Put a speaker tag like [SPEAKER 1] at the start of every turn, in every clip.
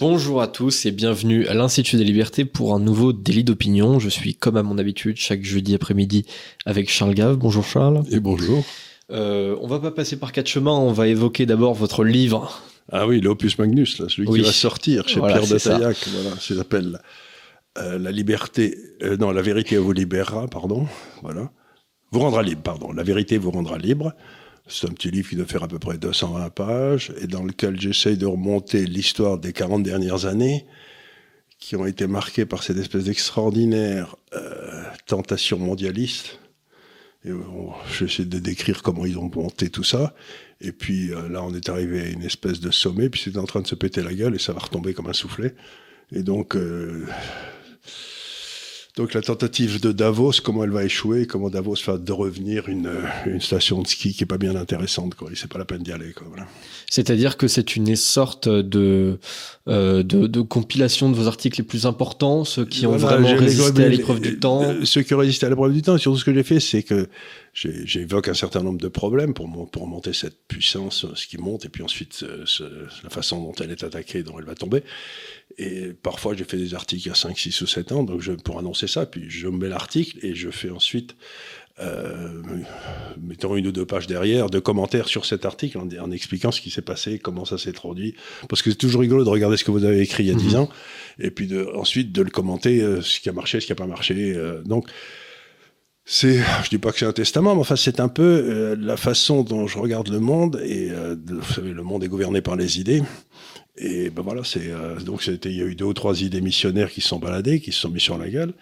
[SPEAKER 1] Bonjour à tous et bienvenue à l'Institut des Libertés pour un nouveau délit d'opinion. Je suis comme à mon habitude chaque jeudi après-midi avec Charles Gave. Bonjour Charles.
[SPEAKER 2] Et bonjour.
[SPEAKER 1] Euh, on va pas passer par quatre chemins, on va évoquer d'abord votre livre.
[SPEAKER 2] Ah oui, l'Opus Magnus, là, celui
[SPEAKER 1] Oui.
[SPEAKER 2] qui va sortir chez
[SPEAKER 1] Voilà,
[SPEAKER 2] Pierre de. Taillac. Voilà, ça s'appelle euh, La liberté, euh, non, la vérité vous libérera, pardon. Voilà. Vous rendra libre, pardon. La vérité vous rendra libre. C'est un petit livre qui doit faire à peu près 220 pages et dans lequel j'essaye de remonter l'histoire des 40 dernières années qui ont été marquées par cette espèce d'extraordinaire euh, tentation mondialiste. Et on- j'essaie de décrire comment ils ont monté tout ça. Et puis euh, là, on est arrivé à une espèce de sommet, puis c'est en train de se péter la gueule et ça va retomber comme un soufflet. Et donc, euh, donc la tentative de Davos, comment elle va échouer, comment Davos va de revenir une, euh, une station de ski qui est pas bien intéressante, quoi. C'est pas la peine d'y aller, quoi. Voilà.
[SPEAKER 1] C'est-à-dire que c'est une sorte de, euh, de, de compilation de vos articles les plus importants, ceux qui ont
[SPEAKER 2] Voilà,
[SPEAKER 1] vraiment résisté à l'épreuve du temps.
[SPEAKER 2] euh, Ceux qui ont résisté à l'épreuve du temps, et surtout ce que j'ai fait, c'est que j'évoque un certain nombre de problèmes pour, mon- pour monter cette puissance, euh, ce qui monte, et puis ensuite euh, ce- la façon dont elle est attaquée, dont elle va tomber. Et parfois, j'ai fait des articles a 5, 6 ou 7 ans, donc je, pour annoncer ça, puis je mets l'article et je fais ensuite, euh, mettons une ou deux pages derrière, de commentaires sur cet article en, en expliquant ce qui s'est passé, comment ça s'est traduit. Parce que c'est toujours rigolo de regarder ce que vous avez écrit il y a 10 ans, et puis de, ensuite de le commenter, euh, ce qui a marché, ce qui n'a pas marché. euh, donc, c'est, je dis pas que c'est un testament, mais enfin c'est un peu euh, la façon dont je regarde le monde et euh, vous savez le monde est gouverné par les idées. Et ben voilà c'est euh, donc c'était il y a eu deux ou trois idées missionnaires qui se sont baladées, qui se sont mis sur la gueule,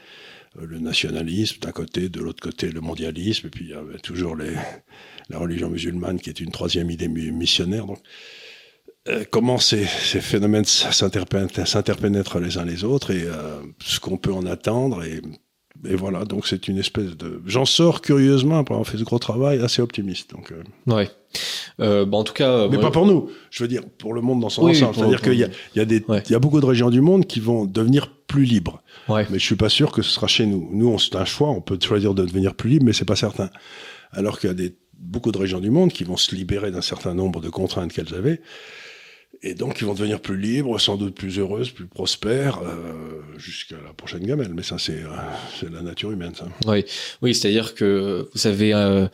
[SPEAKER 2] Euh, le nationalisme d'un côté, de l'autre côté le mondialisme et puis il y avait toujours les, la religion musulmane qui est une troisième idée missionnaire. Donc euh, comment ces, ces phénomènes s'interpén- s'interpénètrent les uns les autres et euh, ce qu'on peut en attendre et et voilà, donc c'est une espèce de. J'en sors curieusement après avoir fait ce gros travail, assez optimiste. Donc, euh,
[SPEAKER 1] Ouais. Euh, bah, en tout cas,
[SPEAKER 2] Mais
[SPEAKER 1] moi-
[SPEAKER 2] pas pour nous. Je veux dire pour le monde dans son
[SPEAKER 1] Oui,
[SPEAKER 2] ensemble. C'est-à-dire qu'il y a, il y a des,
[SPEAKER 1] Ouais.
[SPEAKER 2] il y a beaucoup de régions du monde qui vont devenir plus libres.
[SPEAKER 1] ouais.
[SPEAKER 2] Mais je suis pas sûr que ce sera chez nous. Nous, c'est un choix. On peut choisir de devenir plus libre, mais c'est pas certain. Alors qu'il y a des, beaucoup de régions du monde qui vont se libérer d'un certain nombre de contraintes qu'elles avaient. Et donc, ils vont devenir plus libres, sans doute plus heureuses, plus prospères, euh, jusqu'à la prochaine gamelle. Mais ça, c'est euh, c'est la nature humaine, ça.
[SPEAKER 1] Oui, oui, c'est-à-dire que vous savez, euh,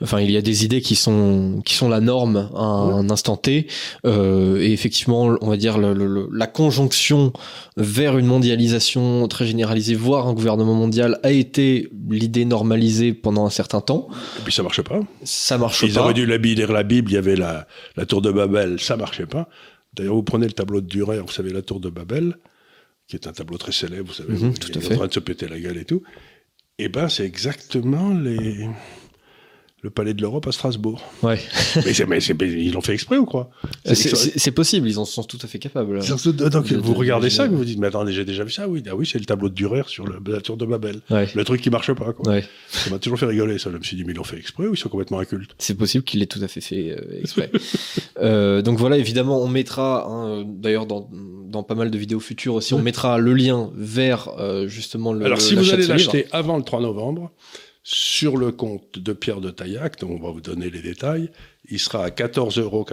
[SPEAKER 1] enfin, il y a des idées qui sont qui sont la norme à un instant T, euh, et effectivement, on va dire le- le- le- la conjonction vers une mondialisation très généralisée, voire un gouvernement mondial, a été l'idée normalisée pendant un certain temps.
[SPEAKER 2] Et puis, ça marche pas.
[SPEAKER 1] Ça marche
[SPEAKER 2] Ils
[SPEAKER 1] pas.
[SPEAKER 2] auraient dû la- lire la Bible, il y avait la, la tour de Babel, ça marchait pas. D'ailleurs, vous prenez le tableau de Durer, vous savez, la tour de Babel, qui est un tableau très célèbre, vous savez,
[SPEAKER 1] Mhm, tout
[SPEAKER 2] il
[SPEAKER 1] à
[SPEAKER 2] est
[SPEAKER 1] fait.
[SPEAKER 2] en train de se péter la gueule et tout. Eh ben, c'est exactement les... le palais de l'Europe à Strasbourg.
[SPEAKER 1] Ouais.
[SPEAKER 2] mais mais mais ils l'ont fait exprès ou quoi?
[SPEAKER 1] C'est- possible, ils en sont tout à fait capables.
[SPEAKER 2] Surtout- Donc,
[SPEAKER 1] de-
[SPEAKER 2] vous
[SPEAKER 1] de-
[SPEAKER 2] regardez
[SPEAKER 1] de-
[SPEAKER 2] ça, vous vous dites, mais attendez, j'ai déjà vu ça, oui, ah oui, c'est le tableau de Durer sur le- la tour de Babel.
[SPEAKER 1] Ouais.
[SPEAKER 2] Le truc qui marche pas, quoi.
[SPEAKER 1] Ouais.
[SPEAKER 2] Ça m'a toujours fait rigoler, ça. Je me suis dit, mais ils l'ont fait exprès ou ils sont complètement incultes?
[SPEAKER 1] C'est possible qu'il l'ait tout à fait fait euh, exprès. Euh, donc voilà, évidemment, on mettra, hein, d'ailleurs dans, dans pas mal de vidéos futures aussi, on mettra le lien vers euh, justement le.
[SPEAKER 2] Alors, si vous allez l'acheter avant le 3 novembre, sur le compte de Pierre de Taillac, dont on va vous donner les détails, il sera à 14,99 euros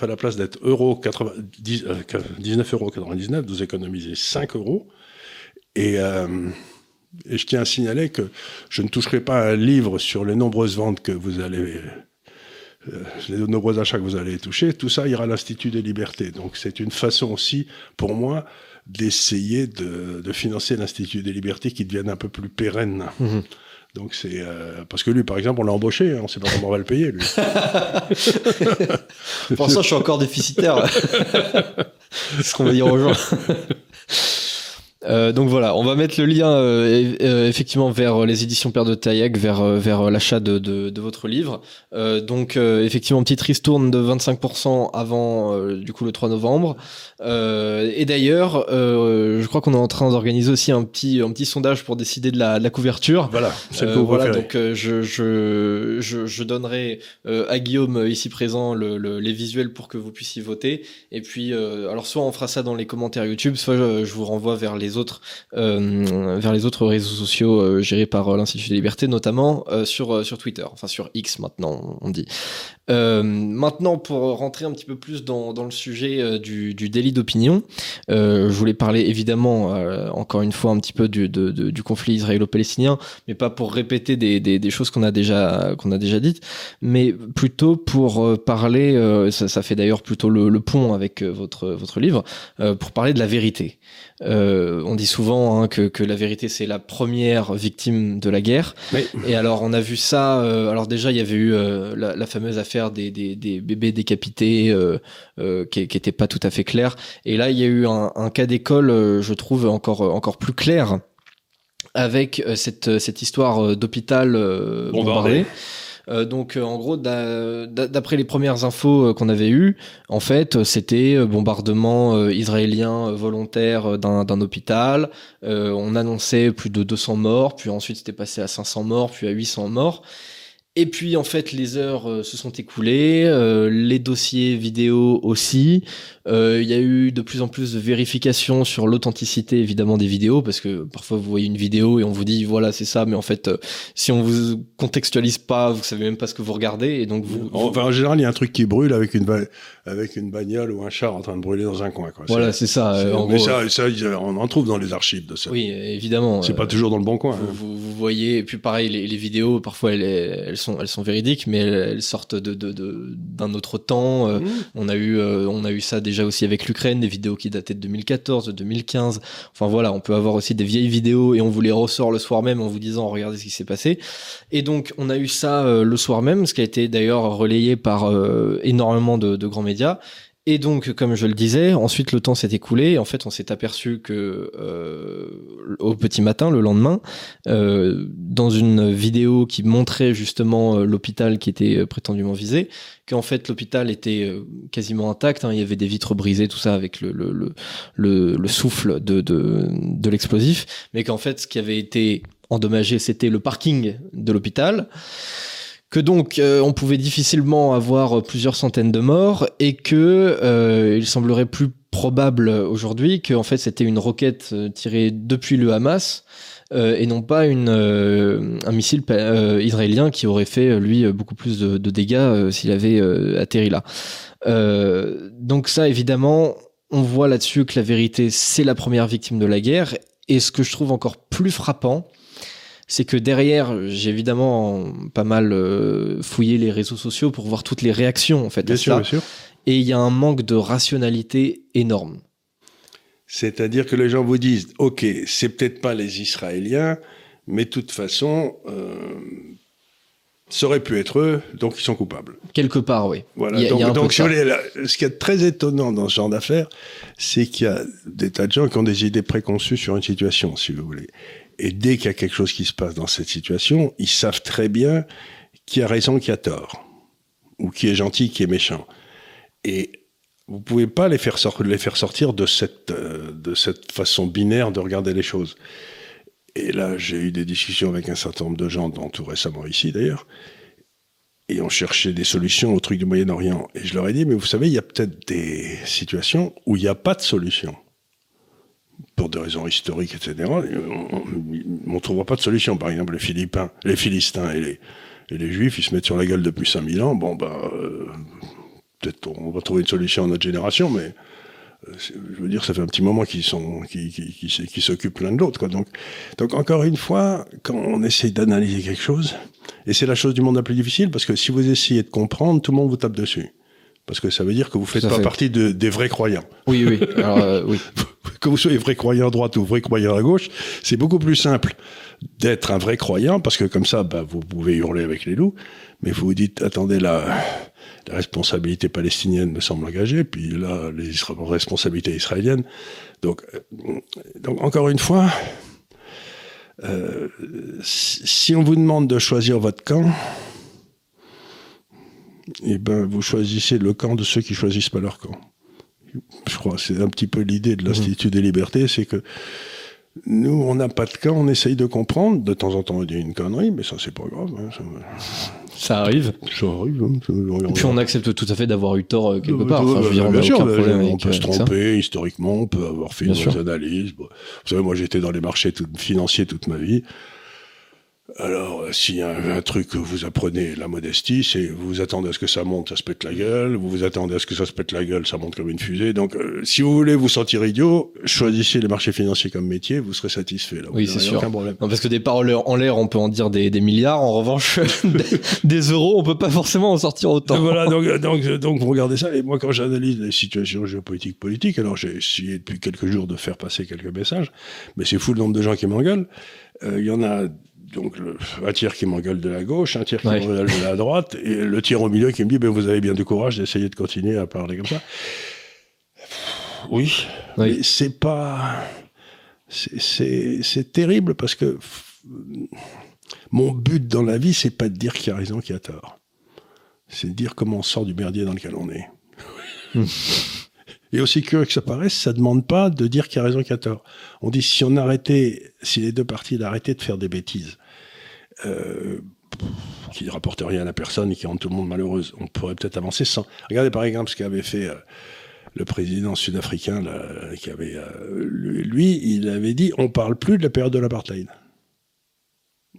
[SPEAKER 2] à la place d'être euro 90 euh, 19,99 vous économisez 5 euros. Et, euh, et je tiens à signaler que je ne toucherai pas un livre sur les nombreuses ventes que vous allez. euh, les nombreux achats que vous allez toucher, tout ça ira à l'Institut des libertés. Donc c'est une façon aussi, pour moi, d'essayer de, financer l'Institut des libertés qui devienne un peu plus pérenne.
[SPEAKER 1] Mhm.
[SPEAKER 2] Donc c'est euh, parce que lui, par exemple, on l'a embauché, hein, on ne sait pas comment on va le payer. Lui.
[SPEAKER 1] Pour l'instant, je suis encore déficitaire. C'est ce qu'on va dire aux gens. Euh, donc voilà, on va mettre le lien euh, euh, effectivement vers les éditions Père de Taillac, vers, euh, vers l'achat de, de, de votre livre. Euh, donc euh, effectivement, petite ristourne de 25% avant euh, du coup le 3 novembre. Euh, et d'ailleurs, euh, je crois qu'on est en train d'organiser aussi un petit, un petit sondage pour décider de la, de la couverture.
[SPEAKER 2] Voilà, c'est le
[SPEAKER 1] Euh, voilà, donc euh, je, je, je, je donnerai euh, à Guillaume euh, ici présent le, le- les visuels pour que vous puissiez voter. Et puis, euh, alors soit on fera ça dans les commentaires YouTube, soit je, je vous renvoie vers les autres vers les autres réseaux sociaux gérés par l'Institut des libertés, notamment sur sur Twitter, enfin sur X maintenant on dit. maintenant, pour rentrer un petit peu plus dans, le sujet du, délit d'opinion, je voulais parler évidemment encore une fois un petit peu du, conflit israélo-palestinien, mais pas pour répéter des, choses qu'on a déjà a déjà dites, mais plutôt pour parler. Ça, fait d'ailleurs plutôt le, pont avec votre votre livre pour parler de la vérité. Euh, on dit souvent hein, que, que, la vérité c'est la première victime de la guerre. Et alors on a vu ça. Euh, alors déjà il y avait eu euh, la, la, fameuse affaire des, des, des bébés décapités euh, euh, qui, qui était pas tout à fait claire. Et là il y a eu un, un cas d'école, je trouve encore encore plus clair avec cette cette histoire d'hôpital bombardé. Euh, donc euh, en gros, d'après les premières infos euh, qu'on avait eues, en fait, c'était bombardement israélien volontaire d'un hôpital. on annonçait plus de 200 morts, puis ensuite c'était passé à 500 morts, puis à 800 morts. Et puis en fait les heures euh, se sont écoulées, euh, les dossiers vidéo aussi. Euh, il y a eu de plus en plus de vérifications sur l'authenticité évidemment des vidéos parce que parfois vous voyez une vidéo et on vous dit voilà c'est ça, mais en fait si on vous contextualise pas, vous savez même pas ce que vous regardez et donc vous.
[SPEAKER 2] Enfin en général il y a un truc qui brûle avec une avec une bagnole ou un char en train de brûler dans un coin. Quoi.
[SPEAKER 1] Voilà c'est ça. En
[SPEAKER 2] mais ça, ça, on en trouve dans les archives de ça.
[SPEAKER 1] Oui évidemment.
[SPEAKER 2] C'est pas toujours dans le bon coin.
[SPEAKER 1] Vous, hein. vous, voyez et puis pareil les, les vidéos parfois elles, elles sont, elles sont véridiques, mais elles, sortent de, d'un autre temps. Euh, mmh. On a eu, euh, on a eu ça déjà aussi avec l'Ukraine, des vidéos qui dataient de 2014, de 2015. Enfin voilà, on peut avoir aussi des vieilles vidéos et on vous les ressort le soir même en vous disant regardez ce qui s'est passé. Et donc on a eu ça euh, le soir même, ce qui a été d'ailleurs relayé par énormément de, de grands médias. Et donc, comme je le disais, ensuite le temps s'est écoulé. En fait, on s'est aperçu que euh, au petit matin, le lendemain, euh, dans une vidéo qui montrait justement euh, l'hôpital qui était prétendument visé, qu'en fait l'hôpital était quasiment intact. Hein, il y avait des vitres brisées, tout ça avec le souffle de, de, de l'explosif, mais qu'en fait, ce qui avait été endommagé, c'était le parking de l'hôpital que donc euh, on pouvait difficilement avoir plusieurs centaines de morts et que euh, il semblerait plus probable aujourd'hui que fait c'était une roquette euh, tirée depuis le Hamas et non pas un missile israélien qui aurait fait lui beaucoup plus de, de dégâts s'il avait atterri là. donc ça évidemment on voit là-dessus que la vérité c'est la première victime de la guerre et ce que je trouve encore plus frappant c'est que derrière, j'ai évidemment pas mal euh, fouillé les réseaux sociaux pour voir toutes les réactions en fait.
[SPEAKER 2] Bien sûr, bien sûr.
[SPEAKER 1] Et il y a un manque de rationalité énorme.
[SPEAKER 2] C'est-à-dire que les gens vous disent, ok, c'est peut-être pas les Israéliens, mais de toute façon, euh, ça aurait pu être eux, donc ils sont coupables.
[SPEAKER 1] Quelque part, oui.
[SPEAKER 2] Voilà. donc, ce qui est très étonnant dans ce genre d'affaires, c'est qu'il y a des tas de gens qui ont des idées préconçues sur une situation, si vous voulez. Et dès qu'il y a quelque chose qui se passe dans cette situation, ils savent très bien qui a raison, qui a tort, ou qui est gentil, qui est méchant. Et vous pouvez pas les faire, les faire sortir de cette, euh, de cette façon binaire de regarder les choses. Et là, j'ai eu des discussions avec un certain nombre de gens, dont tout récemment ici d'ailleurs, et on cherchait des solutions au truc du Moyen-Orient. Et je leur ai dit, mais vous savez, il y a peut-être des situations où il n'y a pas de solution pour des raisons historiques, etc., on ne trouvera pas de solution. Par exemple, les Philippins, les Philistins et les, et les Juifs, ils se mettent sur la gueule depuis 5000 ans. Bon, ben, peut-être on va trouver une solution à notre génération, mais euh, je veux dire, ça fait un petit moment qu'ils sont, qui, qui, qui, qui s'occupent l'un de l'autre, quoi. Donc, donc encore une fois, quand on essaye d'analyser quelque chose, et c'est la chose du monde la plus difficile, parce que si vous essayez de comprendre, tout le monde vous tape dessus. Parce que ça veut dire que vous faites pas partie de, des vrais croyants.
[SPEAKER 1] Oui, oui. Alors, euh, oui.
[SPEAKER 2] que vous soyez vrai croyant à droite ou vrai croyant à gauche, c'est beaucoup plus simple d'être un vrai croyant, parce que comme ça, bah, vous pouvez hurler avec les loups, mais vous vous dites, attendez, la, la responsabilité palestinienne me semble engagée, puis là, les responsabilités israéliennes. Donc, euh, donc encore une fois, euh, si on vous demande de choisir votre camp, eh ben, vous choisissez le camp de ceux qui choisissent pas leur camp. Je crois c'est un petit peu l'idée de l'Institut des libertés, c'est que Nous, on n'a pas de cas, on essaye de comprendre. De temps en temps, on dit une connerie, mais ça, c'est pas grave. hein, ça,
[SPEAKER 1] Ça arrive.
[SPEAKER 2] ça arrive. hein, ça-
[SPEAKER 1] Et puis on accepte tout à fait d'avoir eu tort euh, quelque
[SPEAKER 2] Euh,
[SPEAKER 1] part. Enfin, je veux dire, on
[SPEAKER 2] bien
[SPEAKER 1] n'a
[SPEAKER 2] sûr,
[SPEAKER 1] aucun problème
[SPEAKER 2] on peut
[SPEAKER 1] euh,
[SPEAKER 2] se
[SPEAKER 1] ça.
[SPEAKER 2] tromper historiquement, on peut avoir fait
[SPEAKER 1] Bien
[SPEAKER 2] une
[SPEAKER 1] sûr.
[SPEAKER 2] mauvaise analyse. Bon, vous savez, moi j'étais dans les marchés tout- financiers toute ma vie. Alors, euh, s'il y a un, un truc que vous apprenez, la modestie, c'est vous vous attendez à ce que ça monte, ça se pète la gueule. Vous vous attendez à ce que ça se pète la gueule, ça monte comme une fusée. Donc, euh, si vous voulez vous sentir idiot, choisissez les marchés financiers comme métier, vous serez satisfait. Là,
[SPEAKER 1] Oui, c'est sûr.
[SPEAKER 2] Aucun problème.
[SPEAKER 1] Non, parce que des paroles en l'air, on peut en dire des, des milliards. En revanche, des, des euros, on peut pas forcément en sortir autant.
[SPEAKER 2] Voilà, donc, donc, donc vous regardez ça, et moi quand j'analyse les situations géopolitiques politiques, alors j'ai essayé depuis quelques jours de faire passer quelques messages, mais c'est fou le nombre de gens qui m'engueulent. Euh, Il y en a donc le- un tiers qui m'engueule de la gauche, un tiers qui
[SPEAKER 1] Ouais.
[SPEAKER 2] m'engueule de la droite, et le tiers au milieu qui me dit ben, vous avez bien du courage d'essayer de continuer à parler comme ça. Oui,
[SPEAKER 1] Oui.
[SPEAKER 2] mais c'est pas. c'est- terrible parce que mon but dans la vie, c'est pas de dire qui a raison, qui a tort c'est de dire comment on sort du merdier dans lequel on est. Et aussi curieux que ça paraisse, ça demande pas de dire qui a raison, qui a tort. On dit si on arrêtait, si les deux parties arrêtaient de faire des bêtises, euh, qui ne rapportent rien à personne et qui rendent tout le monde malheureuse, on pourrait peut-être avancer sans. Regardez par exemple ce qu'avait fait euh, le président sud-africain, euh, lui, il avait dit on parle plus de la période de l'apartheid.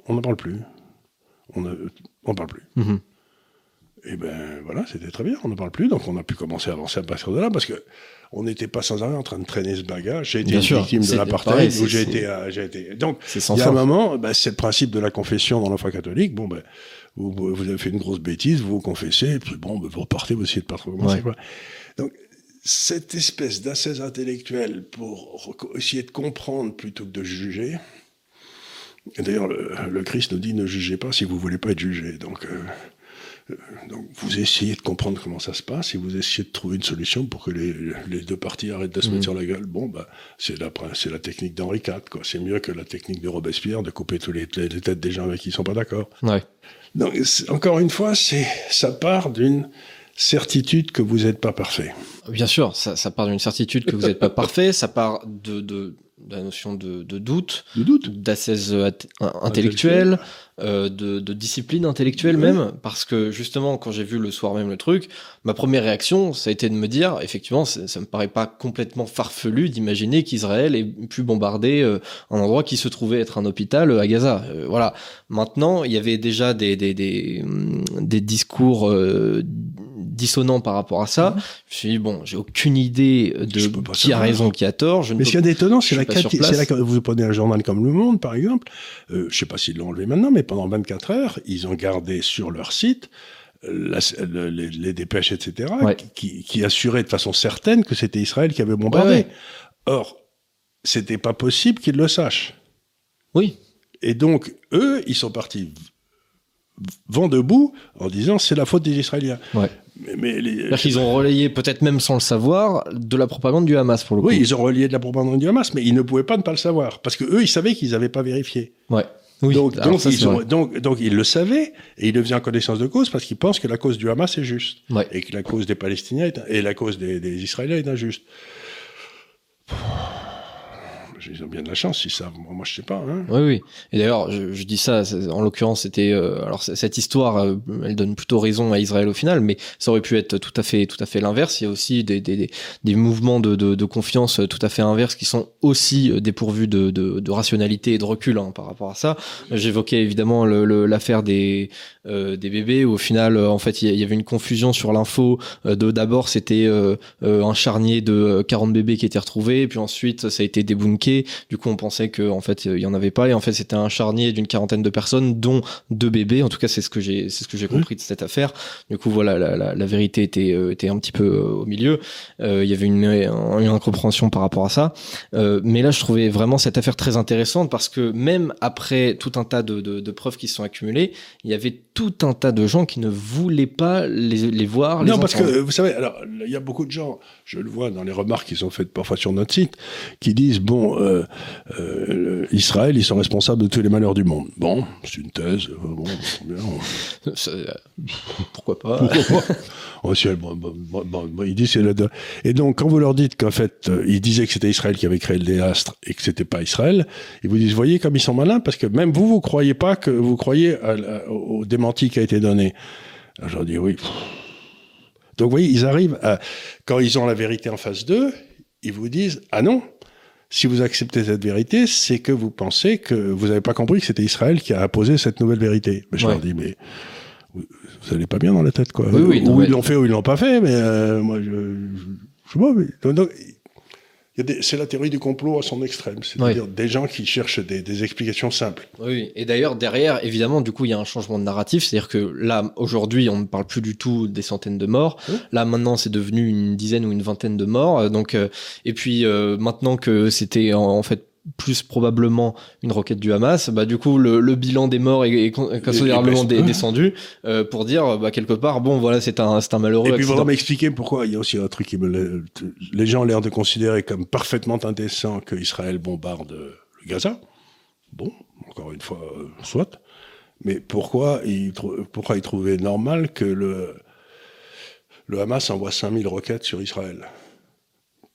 [SPEAKER 2] On n'en parle plus. On ne parle plus.
[SPEAKER 1] Mhm.
[SPEAKER 2] Et ben voilà, c'était très bien, on n'en parle plus, donc on a pu commencer à avancer à partir de là, parce que on n'était pas sans arrêt en train de traîner ce bagage. J'ai été
[SPEAKER 1] Bien
[SPEAKER 2] une
[SPEAKER 1] sûr,
[SPEAKER 2] victime de l'apartheid, où j'ai été, j'ai été. Donc, il y a un moment, ben, c'est le principe de la confession dans la foi catholique. Bon, ben, vous, vous avez fait une grosse bêtise, vous vous confessez, et puis bon, ben, vous repartez, vous essayez de pas trop commencer.
[SPEAKER 1] Ouais.
[SPEAKER 2] Quoi. Donc, cette espèce d'assaise intellectuelle pour essayer de comprendre plutôt que de juger. D'ailleurs, le, le Christ nous dit ne jugez pas si vous voulez pas être jugé. Donc, euh, donc, vous essayez de comprendre comment ça se passe et vous essayez de trouver une solution pour que les, les deux parties arrêtent de se
[SPEAKER 1] Mhm.
[SPEAKER 2] mettre sur la gueule. Bon, bah, c'est la, c'est la technique d'Henri IV, quoi. C'est mieux que la technique de Robespierre de couper tous les, les têtes des gens avec qui ils sont pas d'accord.
[SPEAKER 1] Ouais.
[SPEAKER 2] Donc, encore une fois, c'est, ça part d'une certitude que vous n'êtes pas parfait.
[SPEAKER 1] Bien sûr, ça, ça part d'une certitude que vous n'êtes pas parfait, ça part de la notion de, de doute,
[SPEAKER 2] De doute.
[SPEAKER 1] d'assaise euh, intellectuelle, euh, de, de discipline intellectuelle même, parce que justement, quand j'ai vu le soir même le truc, ma première réaction, ça a été de me dire, effectivement, ça, me paraît pas complètement farfelu d'imaginer qu'Israël ait pu bombarder euh, un endroit qui se trouvait être un hôpital à Gaza. Euh, voilà. Maintenant, il y avait déjà des, des, des, hum, des discours dissonants par rapport à ça. Je me suis dit, bon, j'ai aucune idée de qui a raison, qui a tort. Je ne
[SPEAKER 2] Mais
[SPEAKER 1] peux
[SPEAKER 2] ce qu'il y a d'étonnant, c'est la, la- vous prenez un journal comme Le Monde, par exemple, euh, je sais pas s'ils l'ont enlevé maintenant, mais pendant 24 heures, ils ont gardé sur leur site euh, la- le- les, les dépêches, etc.,
[SPEAKER 1] Ouais.
[SPEAKER 2] qui, qui assuraient de façon certaine que c'était Israël qui avait bombardé.
[SPEAKER 1] Ouais, ouais.
[SPEAKER 2] Or, c'était pas possible qu'ils le sachent.
[SPEAKER 1] Oui,
[SPEAKER 2] Et donc, eux, ils sont partis vent debout en disant c'est la faute des Israéliens.
[SPEAKER 1] ouais.
[SPEAKER 2] Mais, mais les-
[SPEAKER 1] C'est-à-dire qu'ils ont relayé, peut-être même sans le savoir, de la propagande du Hamas pour le coup.
[SPEAKER 2] oui, ils ont relié de la propagande du Hamas, mais ils ne pouvaient pas ne pas le savoir parce que eux, ils savaient qu'ils n'avaient pas vérifié.
[SPEAKER 1] Ouais. Oui,
[SPEAKER 2] donc, donc,
[SPEAKER 1] ça,
[SPEAKER 2] ils ont- donc, donc ils le savaient et ils le faisaient en connaissance de cause parce qu'ils pensent que la cause du Hamas est juste
[SPEAKER 1] Ouais.
[SPEAKER 2] et que la cause des Palestiniens est, et la cause des, des Israéliens est injuste. Ils ont bien de la chance, si ça. Moi, je sais pas. Hein.
[SPEAKER 1] Oui, oui. Et d'ailleurs, je, dis ça, en l'occurrence, c'était. euh, alors, cette histoire, euh, elle donne plutôt raison à Israël au final, mais ça aurait pu être tout à fait, tout à fait l'inverse. Il y a aussi des, des, des, mouvements de, de, confiance tout à fait inverses qui sont aussi euh, dépourvus de, de, rationalité et de recul hein, par rapport à ça. J'évoquais évidemment l'affaire des, euh, des bébés où au final, euh, en fait, il y- avait une confusion sur l'info. Euh, de D'abord, c'était euh, euh, un charnier de euh, 40 bébés qui étaient retrouvés, puis ensuite, ça a été débunké. Du coup, on pensait que en fait, il y en avait pas, et en fait, c'était un charnier d'une quarantaine de personnes, dont deux bébés. En tout cas, c'est ce que j'ai, c'est ce que j'ai compris de cette affaire. Du coup, voilà, la, la, la vérité était euh, était un petit peu euh, au milieu. Euh, Il y avait une, une incompréhension par rapport à ça. Mais là, je trouvais vraiment cette affaire très intéressante parce que même après tout un tas de, de, de preuves qui se sont accumulées, il y avait tout un tas de gens qui ne voulaient pas les, les voir.
[SPEAKER 2] Non, parce que
[SPEAKER 1] entendre.
[SPEAKER 2] vous savez, alors il y a beaucoup de gens, je le vois dans les remarques qu'ils ont faites parfois sur notre site, qui disent bon, euh, euh, Israël, ils sont responsables de tous les malheurs du monde. Bon, c'est une thèse. euh, Bon, bien.
[SPEAKER 1] Pourquoi pas?
[SPEAKER 2] Pourquoi pas? Oh, si, bon, bon, bon, bon, bon, il dit c'est le- Et donc, quand vous leur dites qu'en fait, ils disaient que c'était Israël qui avait créé le désastre et que c'était pas Israël, ils vous disent, voyez comme ils sont malins, parce que même vous, vous croyez pas que vous croyez à au démenti qui a été donné. Alors, je leur dis, oui. Donc, vous voyez, ils arrivent à, quand ils ont la vérité en face d'eux, ils vous disent, ah non, si vous acceptez cette vérité, c'est que vous pensez que vous n'avez pas compris que c'était Israël qui a imposé cette nouvelle vérité. Mais je
[SPEAKER 1] Ouais.
[SPEAKER 2] leur dis, mais vous, vous allez pas bien dans la tête, quoi.
[SPEAKER 1] Oui, oui, non,
[SPEAKER 2] ou
[SPEAKER 1] mais-
[SPEAKER 2] ils l'ont fait ou ils l'ont pas fait, mais euh, moi, je, je, je sais pas. mais- donc, donc, il y a des- c'est la théorie du complot à son extrême, c'est-à-dire des gens qui cherchent des, des explications simples.
[SPEAKER 1] Oui, et d'ailleurs, derrière, évidemment, du coup, il y a un changement de narratif. C'est-à-dire que là, aujourd'hui, on ne parle plus du tout des centaines de morts.
[SPEAKER 2] Oui.
[SPEAKER 1] Là, maintenant, c'est devenu une dizaine ou une vingtaine de morts. Euh, Donc, euh, et puis, euh, maintenant que c'était en, en fait plus probablement une roquette du Hamas, bah du coup le, le bilan des morts est, est con- considérablement dé- descendu euh, pour dire bah quelque part bon voilà c'est un c'est un malheureux
[SPEAKER 2] Et puis,
[SPEAKER 1] accident.
[SPEAKER 2] faudra m'expliquer pourquoi. Il y a aussi un truc qui me. Les gens ont l'air de considérer comme parfaitement indécent que Israël bombarde le Gaza. Bon, encore une fois, euh, soit. Mais pourquoi ils, pourquoi ils trouvaient normal que le, le Hamas envoie 5000 roquettes sur Israël?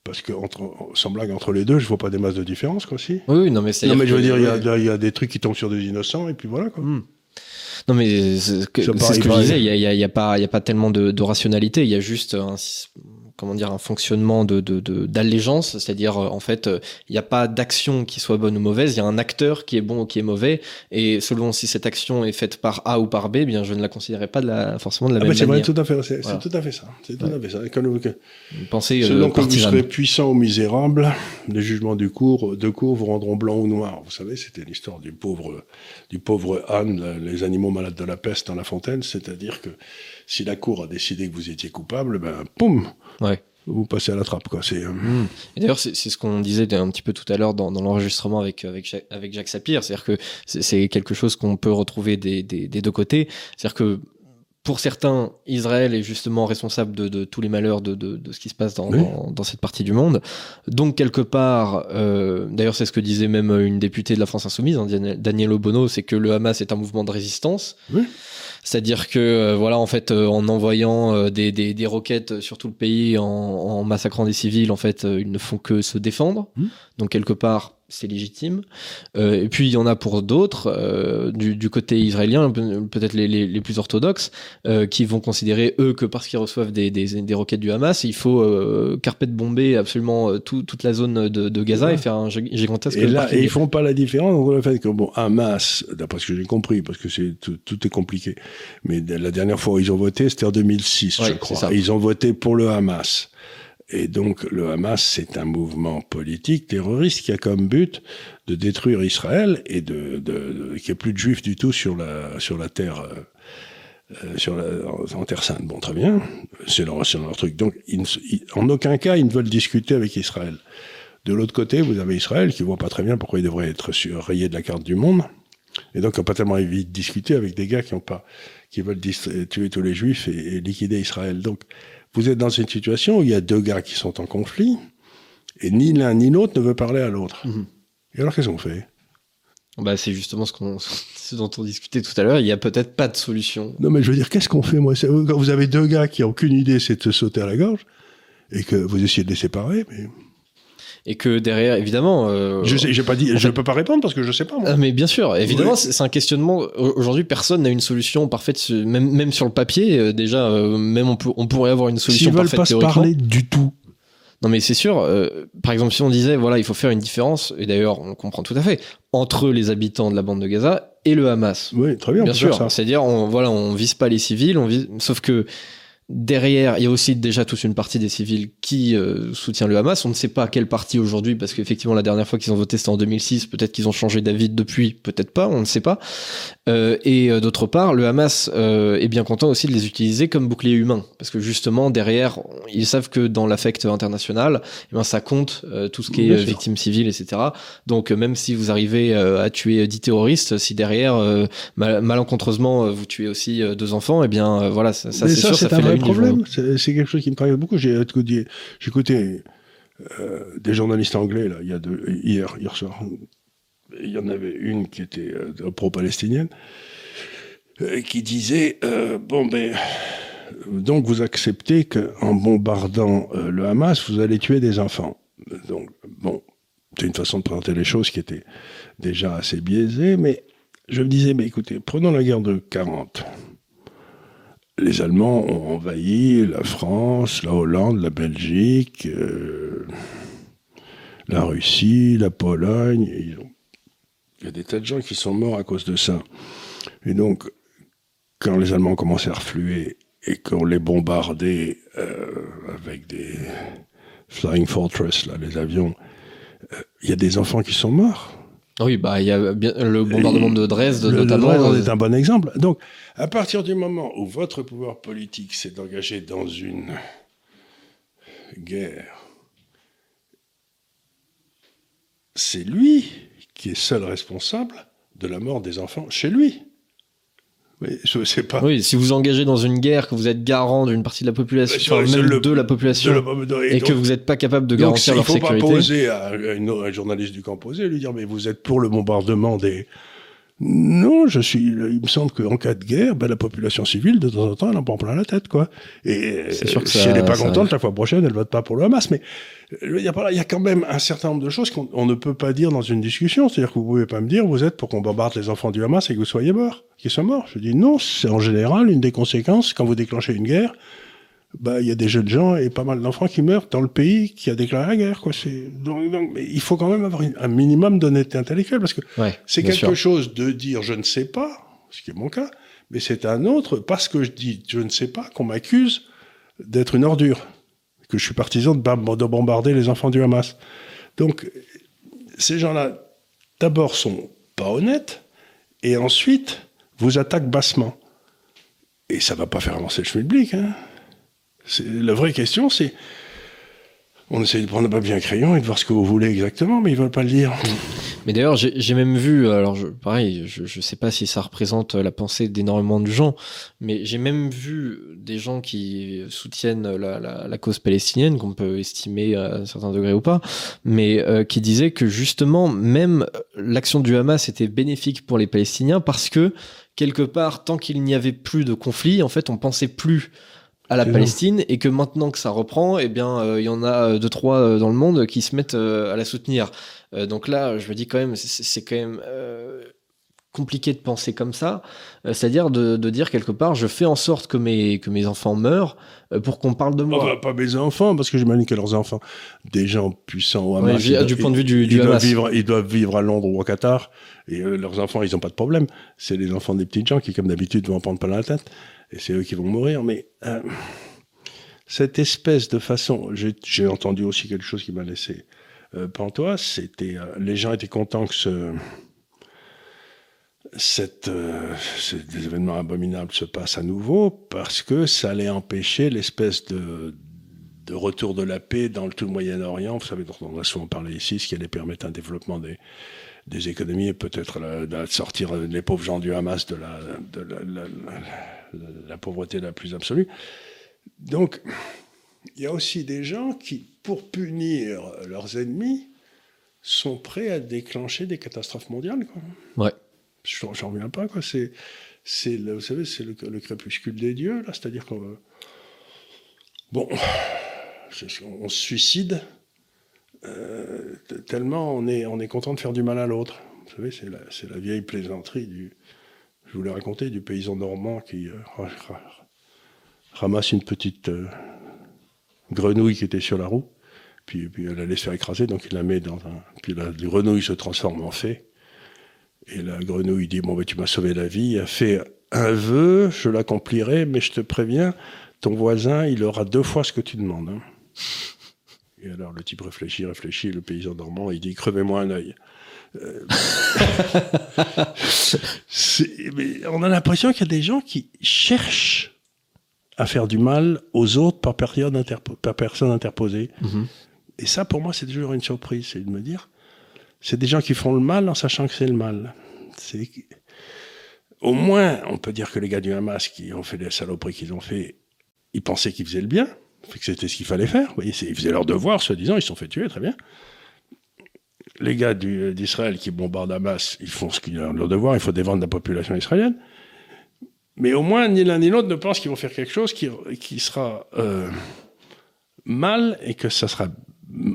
[SPEAKER 2] Parce que, entre, sans blague, entre les deux, je vois pas des masses de différence, quoi, si.
[SPEAKER 1] Oui, oui, non mais c'est
[SPEAKER 2] Non, mais je veux dire, il y a, il y a des trucs qui tombent sur des innocents, et puis voilà, quoi.
[SPEAKER 1] Hmm. Non mais c'est ce que, je disais, il y a, y a- pas il y a pas tellement de, de rationalité, il y a juste un comment dire un fonctionnement de de- de- d'allégeance, c'est-à-dire euh, en fait euh, il n'y a pas d'action qui soit bonne ou mauvaise, il y a un acteur qui est bon ou qui est mauvais et selon si cette action est faite par A ou par B, eh bien je ne la considérerais pas de la forcément de la
[SPEAKER 2] Ah, bah,
[SPEAKER 1] même
[SPEAKER 2] c'est vrai,
[SPEAKER 1] manière.
[SPEAKER 2] tout à fait, c'est
[SPEAKER 1] Voilà.
[SPEAKER 2] tout à fait ça. C'est tout
[SPEAKER 1] Ouais.
[SPEAKER 2] à fait ça. Quand vous- que-
[SPEAKER 1] Pensez euh,
[SPEAKER 2] Selon que vous serez puissant ou misérable, les jugements du cours, de cour vous rendront blanc ou noir. Vous savez, c'était l'histoire du pauvre, du pauvre âne, les animaux malades de la peste dans la fontaine. C'est-à-dire que si la cour a décidé que vous étiez coupable, ben, poum,
[SPEAKER 1] Ouais.
[SPEAKER 2] vous passez à la trappe, quoi. C'est, euh,
[SPEAKER 1] Mm. Et d'ailleurs, c'est c'est ce qu'on disait un petit peu tout à l'heure dans, dans l'enregistrement avec, avec, Jacques- avec Jacques Sapir. C'est-à-dire que c'est- c'est quelque chose qu'on peut retrouver des, des, des deux côtés. C'est-à-dire que pour certains, Israël est justement responsable de, de tous les malheurs de, de, de ce qui se passe dans,
[SPEAKER 2] Oui.
[SPEAKER 1] dans, dans cette partie du monde. Donc, quelque part, euh, d'ailleurs, c'est ce que disait même une députée de la France Insoumise, hein, Danielle Obono, c'est que le Hamas est un mouvement de résistance.
[SPEAKER 2] Oui.
[SPEAKER 1] C'est-à-dire que, euh, voilà, en fait, euh, en envoyant euh, des, des, des roquettes sur tout le pays, en, en massacrant des civils, en fait, euh, ils ne font que se défendre.
[SPEAKER 2] Mhm.
[SPEAKER 1] Donc, quelque part, c'est légitime. Euh, et puis, il y en a pour d'autres, euh, du, du côté israélien, pe- peut-être les, les, les plus orthodoxes, euh, qui vont considérer, eux, que parce qu'ils reçoivent des, des, des roquettes du Hamas, il faut euh, carpet bomber absolument tout- toute la zone de, de Gaza
[SPEAKER 2] Ouais.
[SPEAKER 1] et faire un gig- gigantesque
[SPEAKER 2] et là, et ils font pas la différence entre le fait que, bon, Hamas, d'après ce que j'ai compris, parce que c'est, tout, tout est compliqué, mais la dernière fois où ils ont voté, c'était en 2006,
[SPEAKER 1] Ouais,
[SPEAKER 2] je crois. ils ont voté pour le Hamas. Et donc, le Hamas, c'est un mouvement politique terroriste qui a comme but de détruire Israël et de, de, de- qu'il n'y ait plus de juifs du tout sur la, sur la terre, euh, sur la, en, en terre sainte. Bon, très bien. C'est leur, c'est leur truc. Donc, ils ils- en aucun cas, ils ne veulent discuter avec Israël. De l'autre côté, vous avez Israël qui voit pas très bien pourquoi il devrait être rayé de la carte du monde. Et donc, on n'a pas tellement envie de discuter avec des gars qui ont pas, qui veulent tuer tous les juifs et, et liquider Israël. Donc, vous êtes dans une situation où il y a deux gars qui sont en conflit et ni l'un ni l'autre ne veut parler à l'autre.
[SPEAKER 1] Mhm.
[SPEAKER 2] Et alors, qu'est-ce qu'on fait?
[SPEAKER 1] Bah, c'est justement ce, qu'on, ce dont on discutait tout à l'heure. Il y a peut-être pas de solution.
[SPEAKER 2] Non, mais je veux dire, qu'est-ce qu'on fait, moi? Quand vous avez deux gars qui n'ont aucune idée, c'est de se sauter à la gorge et que vous essayez de les séparer, mais
[SPEAKER 1] Et que derrière, évidemment. euh,
[SPEAKER 2] je sais, j'ai pas dit,
[SPEAKER 1] en
[SPEAKER 2] je
[SPEAKER 1] fait-
[SPEAKER 2] peux pas répondre parce que je sais pas. Moi.
[SPEAKER 1] Ah, mais bien sûr, évidemment, c'est un questionnement. Aujourd'hui, personne n'a une solution parfaite, même, même sur le papier. euh, déjà, euh, même on, peut, on pourrait avoir une solution
[SPEAKER 2] S'ils veulent
[SPEAKER 1] parfaite
[SPEAKER 2] pas se parler du tout,
[SPEAKER 1] Non, mais c'est sûr. euh, par exemple, si on disait, voilà, il faut faire une différence, et d'ailleurs, on comprend tout à fait, entre les habitants de la bande de Gaza et le Hamas.
[SPEAKER 2] oui, très bien, on
[SPEAKER 1] Bien sûr, c'est-à-dire, on, voilà, on vise pas les civils, on vise, sauf que derrière, il y a aussi déjà toute une partie des civils qui euh, soutient le Hamas. On ne sait pas quelle partie aujourd'hui, parce qu'effectivement, la dernière fois qu'ils ont voté, c'était en 2006. Peut-être qu'ils ont changé d'avis depuis, peut-être pas, on ne sait pas. Euh, et euh, d'autre part, le Hamas euh, est bien content aussi de les utiliser comme bouclier humain, parce que justement, derrière, ils savent que dans l'affect international, eh ben, ça compte euh, tout ce qui est
[SPEAKER 2] Bien
[SPEAKER 1] euh, victimes civiles, etc. Donc, même si vous arrivez euh, à tuer 10 terroristes, si derrière, euh, mal- malencontreusement, vous tuez aussi deux enfants, eh bien, voilà, ça, c'est sûr, ça fait la journal.
[SPEAKER 2] problème. C'est quelque chose qui me travaille beaucoup. J'ai écouté, euh, des journalistes anglais, là, il y a deux, hier, hier soir, il y en avait une qui était euh, pro-palestinienne, euh, qui disait Bon, ben, donc vous acceptez qu'en bombardant le Hamas, vous allez tuer des enfants. Donc, bon, c'est une façon de présenter les choses qui était déjà assez biaisée, mais je me disais Mais écoutez, prenons la guerre de 40 les Allemands ont envahi la France, la Hollande, la Belgique, euh, la Russie, la Pologne. Il y a des tas de gens qui sont morts à cause de ça. Et donc, quand les Allemands commencé à refluer et qu'on les bombardait euh, avec des Flying Fortress, là, les avions, euh, il y a des enfants qui sont morts.
[SPEAKER 1] Oui, bah il y a bien le bombardement de Dresde notamment.
[SPEAKER 2] Dresde euh, est un bon exemple. Donc, à partir du moment où votre pouvoir politique s'est engagé dans une guerre, c'est lui qui est seul responsable de la mort des enfants chez lui.
[SPEAKER 1] Oui, je sais pas. Oui, si vous engagez dans une guerre, que vous êtes garant d'une partie de la population, enfin, même de la population, et, que vous n'êtes pas capable de garantir leur sécurité. Il
[SPEAKER 2] faut pas poser à, un journaliste du camp posé et lui dire mais vous êtes pour le bombardement des non, je suis. Il me semble qu'en cas de guerre, ben, la population civile, de temps en temps, elle en prend plein la tête, quoi. Et sûr que si elle n'est pas contente, la fois prochaine, elle vote pas pour le Hamas. Mais il y, a, il y a quand même un certain nombre de choses qu'on ne peut pas dire dans une discussion. C'est-à-dire que vous pouvez pas me dire, vous êtes pour qu'on bombarde les enfants du Hamas et que vous soyez morts, qu'ils soient morts. Je dis non, c'est en général une des conséquences quand vous déclenchez une guerre bah, il y a des jeunes gens et pas mal d'enfants qui meurent dans le pays qui a déclaré la guerre. Quoi. C'est, donc, donc, mais il faut quand même avoir un minimum d'honnêteté intellectuelle parce que c'est quelque chose de dire je ne sais pas, ce qui est mon cas, mais c'est un autre, parce que je dis je ne sais pas, qu'on m'accuse d'être une ordure, que je suis partisan de, de bombarder les enfants du Hamas. Donc, ces gens-là, d'abord, sont pas honnêtes et ensuite vous attaquent bassement. Et ça va pas faire avancer le schmilblick, hein. La vraie question, c'est. On essaie de prendre un papier un crayon et de voir ce que vous voulez exactement, mais ils veulent pas le dire.
[SPEAKER 1] Mais d'ailleurs, j'ai même vu, alors je, pareil, je, je sais pas si ça représente la pensée d'énormément de gens, mais j'ai même vu des gens qui soutiennent la cause palestinienne, qu'on peut estimer à un certain degré ou pas, mais euh, qui disaient que justement, même l'action du Hamas était bénéfique pour les Palestiniens parce que quelque part, tant qu'il n'y avait plus de conflit, en fait, on pensait plus à la Palestine et que maintenant que ça reprend, eh bien, euh, il y en a euh, deux trois euh, dans le monde qui se mettent à la soutenir. donc là, je me dis quand même, c'est quand même compliqué de penser comme ça, c'est-à-dire de, de, dire quelque part, je fais en sorte que mes que mes enfants meurent pour qu'on parle de moi.
[SPEAKER 2] pas mes enfants, parce que j'imagine que leurs enfants, des gens puissants au Hamas,
[SPEAKER 1] du point de vue du, du
[SPEAKER 2] ils Doivent vivre, ils doivent vivre à Londres ou au Qatar, et leurs enfants, ils n'ont pas de problème. C'est les enfants des petits gens qui, comme d'habitude, vont en prendre plein la tête et c'est eux qui vont mourir. Mais euh, cette espèce de façon, j'ai entendu aussi quelque chose qui m'a laissé euh, pantois, c'était euh, les gens étaient contents que ce, cette, euh, des événements abominables se passent à nouveau parce que ça allait empêcher l'espèce de, retour de la paix dans tout le Moyen-Orient, vous savez, dont on a souvent parlé ici, ce qui allait permettre un développement des, économies et peut-être de sortir les pauvres gens du Hamas de la, la la pauvreté la plus absolue. Donc, il y a aussi des gens qui, pour punir leurs ennemis, sont prêts à déclencher des catastrophes mondiales. Quoi.
[SPEAKER 1] Ouais.
[SPEAKER 2] J'en reviens pas. Quoi. C'est, c'est vous savez, c'est le, crépuscule des dieux, là. C'est-à-dire qu'on Bon, on se suicide euh, tellement on est, on est content de faire du mal à l'autre. Vous savez, c'est la, c'est la vieille plaisanterie du, je voulais raconter du paysan normand qui euh, ramasse une petite euh, grenouille qui était sur la roue, puis, elle allait se faire écraser, donc il la met dans un. Puis la, grenouille se transforme en fée. Et la grenouille dit Bon, ben, tu m'as sauvé la vie, elle fait un vœu, je l'accomplirai, mais je te préviens, ton voisin, il aura deux fois ce que tu demandes. Hein. Et alors le type réfléchit, réfléchit, le paysan normand, il dit Crevez-moi un œil. Euh, on a l'impression qu'il y a des gens qui cherchent à faire du mal aux autres par, période par personne interposée. Mhm. Et ça, pour moi, c'est toujours une surprise, c'est de me dire, c'est des gens qui font le mal en sachant que c'est le mal. C'est au moins, on peut dire que les gars du Hamas qui ont fait les saloperies qu'ils ont fait, ils pensaient qu'ils faisaient le bien. Que c'était ce qu'il fallait faire. Ils faisaient leur devoir, soi-disant, ils se sont fait tuer, très bien. Les gars d'Israël qui bombardent Hamas, ils font ce qu'ils ont leur devoir, il faut défendre la population israélienne. Mais au moins, ni l'un ni l'autre ne pensent qu'ils vont faire quelque chose qui, qui sera euh, mal et que ça sera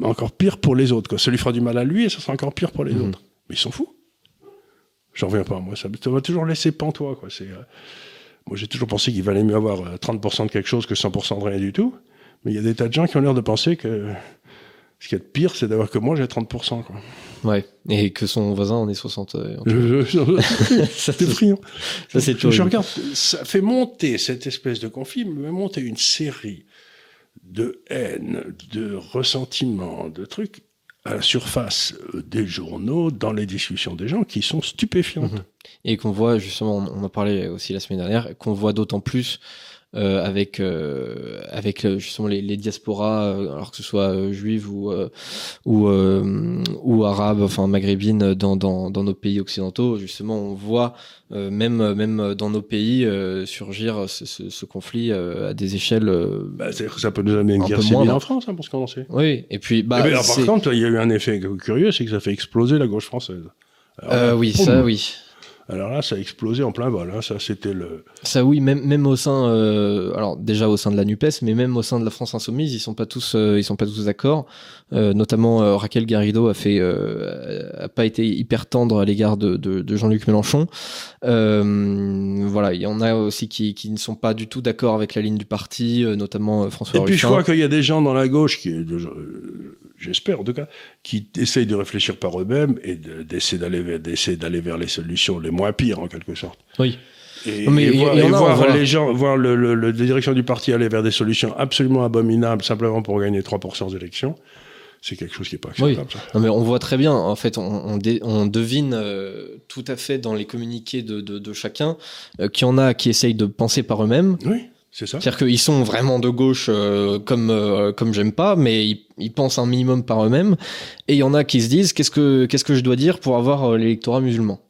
[SPEAKER 2] encore pire pour les autres. Que ça lui fera du mal à lui et ça sera encore pire pour les mhm. autres. Mais ils sont fous. J'en reviens pas, moi. Ça m'a toujours laissé pantois, quoi. Euh, moi, j'ai toujours pensé qu'il valait mieux avoir 30% euh, de quelque chose que 100% de rien du tout. Mais il y a des tas de gens qui ont l'air de penser que ce qui est pire, c'est d'avoir que moi, j'ai 30%, quoi.
[SPEAKER 1] Ouais. Et que son voisin en est 60.
[SPEAKER 2] ça c'est friand. Ça, c'est Je regarde, ça fait monter cette espèce de conflit, mais monter une série de haine, de ressentiment, de trucs à la surface des journaux, dans les discussions des gens qui sont stupéfiantes. Mhm.
[SPEAKER 1] Et qu'on voit, justement, on en parlait aussi la semaine dernière, qu'on voit d'autant plus euh, avec euh, avec euh, justement les, les diasporas, alors que ce soit juives ou ou ou arabes, enfin maghrébines dans, dans dans nos pays occidentaux. Justement, on voit même même dans nos pays surgir ce, ce, ce conflit à des échelles.
[SPEAKER 2] Bah, ça peut nous amener une guerre civile en France, hein, pour en sait.
[SPEAKER 1] Oui, et puis bah.
[SPEAKER 2] Eh ben, par contre, il y a eu un effet curieux, c'est que ça fait exploser la gauche française.
[SPEAKER 1] Alors, oui, ça oui.
[SPEAKER 2] Alors là, ça a explosé en plein vol. Hein. Ça, c'était le.
[SPEAKER 1] Ça, oui, même, même au sein, euh, alors déjà au sein de la Nupes, mais même au sein de la France insoumise, ils sont pas tous, euh, ils sont pas tous d'accord. Euh, notamment, Raquel Garrido a fait, a pas été hyper tendre à l'égard de, de, de Jean-Luc Mélenchon. voilà, il y en a aussi qui, qui ne sont pas du tout d'accord avec la ligne du parti, notamment François.
[SPEAKER 2] Et puis je crois qu'il y a des gens dans la gauche qui, j'espère en tout cas, qui essayent de réfléchir par eux-mêmes et d'essayer d'aller vers, d'aller vers les solutions les moins pires en quelque sorte.
[SPEAKER 1] Oui.
[SPEAKER 2] Et, voir, les gens, voir le, le, la direction du parti aller vers des solutions absolument abominables simplement pour gagner 3% des élections, c'est quelque chose qui n'est pas acceptable.
[SPEAKER 1] Oui. Non, mais on voit très bien, en fait, on, on, devine euh, tout à fait dans les communiqués de, de, de chacun euh, qu'il y en a qui essayent de penser par eux-mêmes.
[SPEAKER 2] Oui. C'est ça.
[SPEAKER 1] C'est-à-dire qu'ils sont vraiment de gauche euh, comme euh, comme j'aime pas, mais ils, ils, pensent un minimum par eux-mêmes. Et il y en a qui se disent qu'est-ce que qu'est-ce que je dois dire pour avoir euh, l'électorat musulman?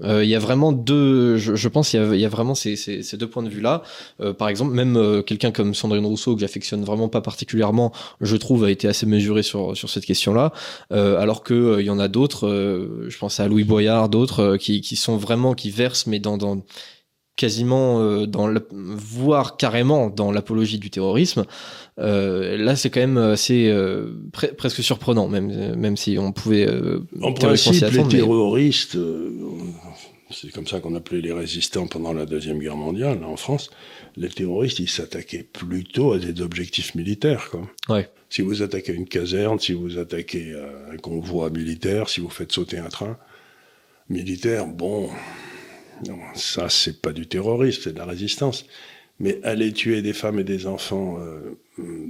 [SPEAKER 1] Il y a vraiment deux, je, je pense, il y a, y a, vraiment ces, ces, ces, deux points de vue-là. par exemple, même quelqu'un comme Sandrine Rousseau, que j'affectionne vraiment pas particulièrement, je trouve, a été assez mesuré sur, sur cette question-là. alors que il y en a d'autres, je pense à Louis Boyard, d'autres, qui, qui sont vraiment, qui versent, mais dans, dans quasiment euh, dans voire carrément dans l'apologie du terrorisme. Euh, là, c'est quand même assez euh, presque surprenant, même même si on pouvait.
[SPEAKER 2] en principe, les terroristes, c'est comme ça qu'on appelait les résistants pendant la deuxième guerre mondiale en France. Les terroristes, ils s'attaquaient plutôt à des objectifs militaires. Quoi.
[SPEAKER 1] Ouais.
[SPEAKER 2] Si vous attaquez une caserne, si vous attaquez un convoi militaire, si vous faites sauter un train militaire, bon, non, ça, c'est pas du terrorisme, c'est de la résistance. Mais aller tuer des femmes et des enfants euh,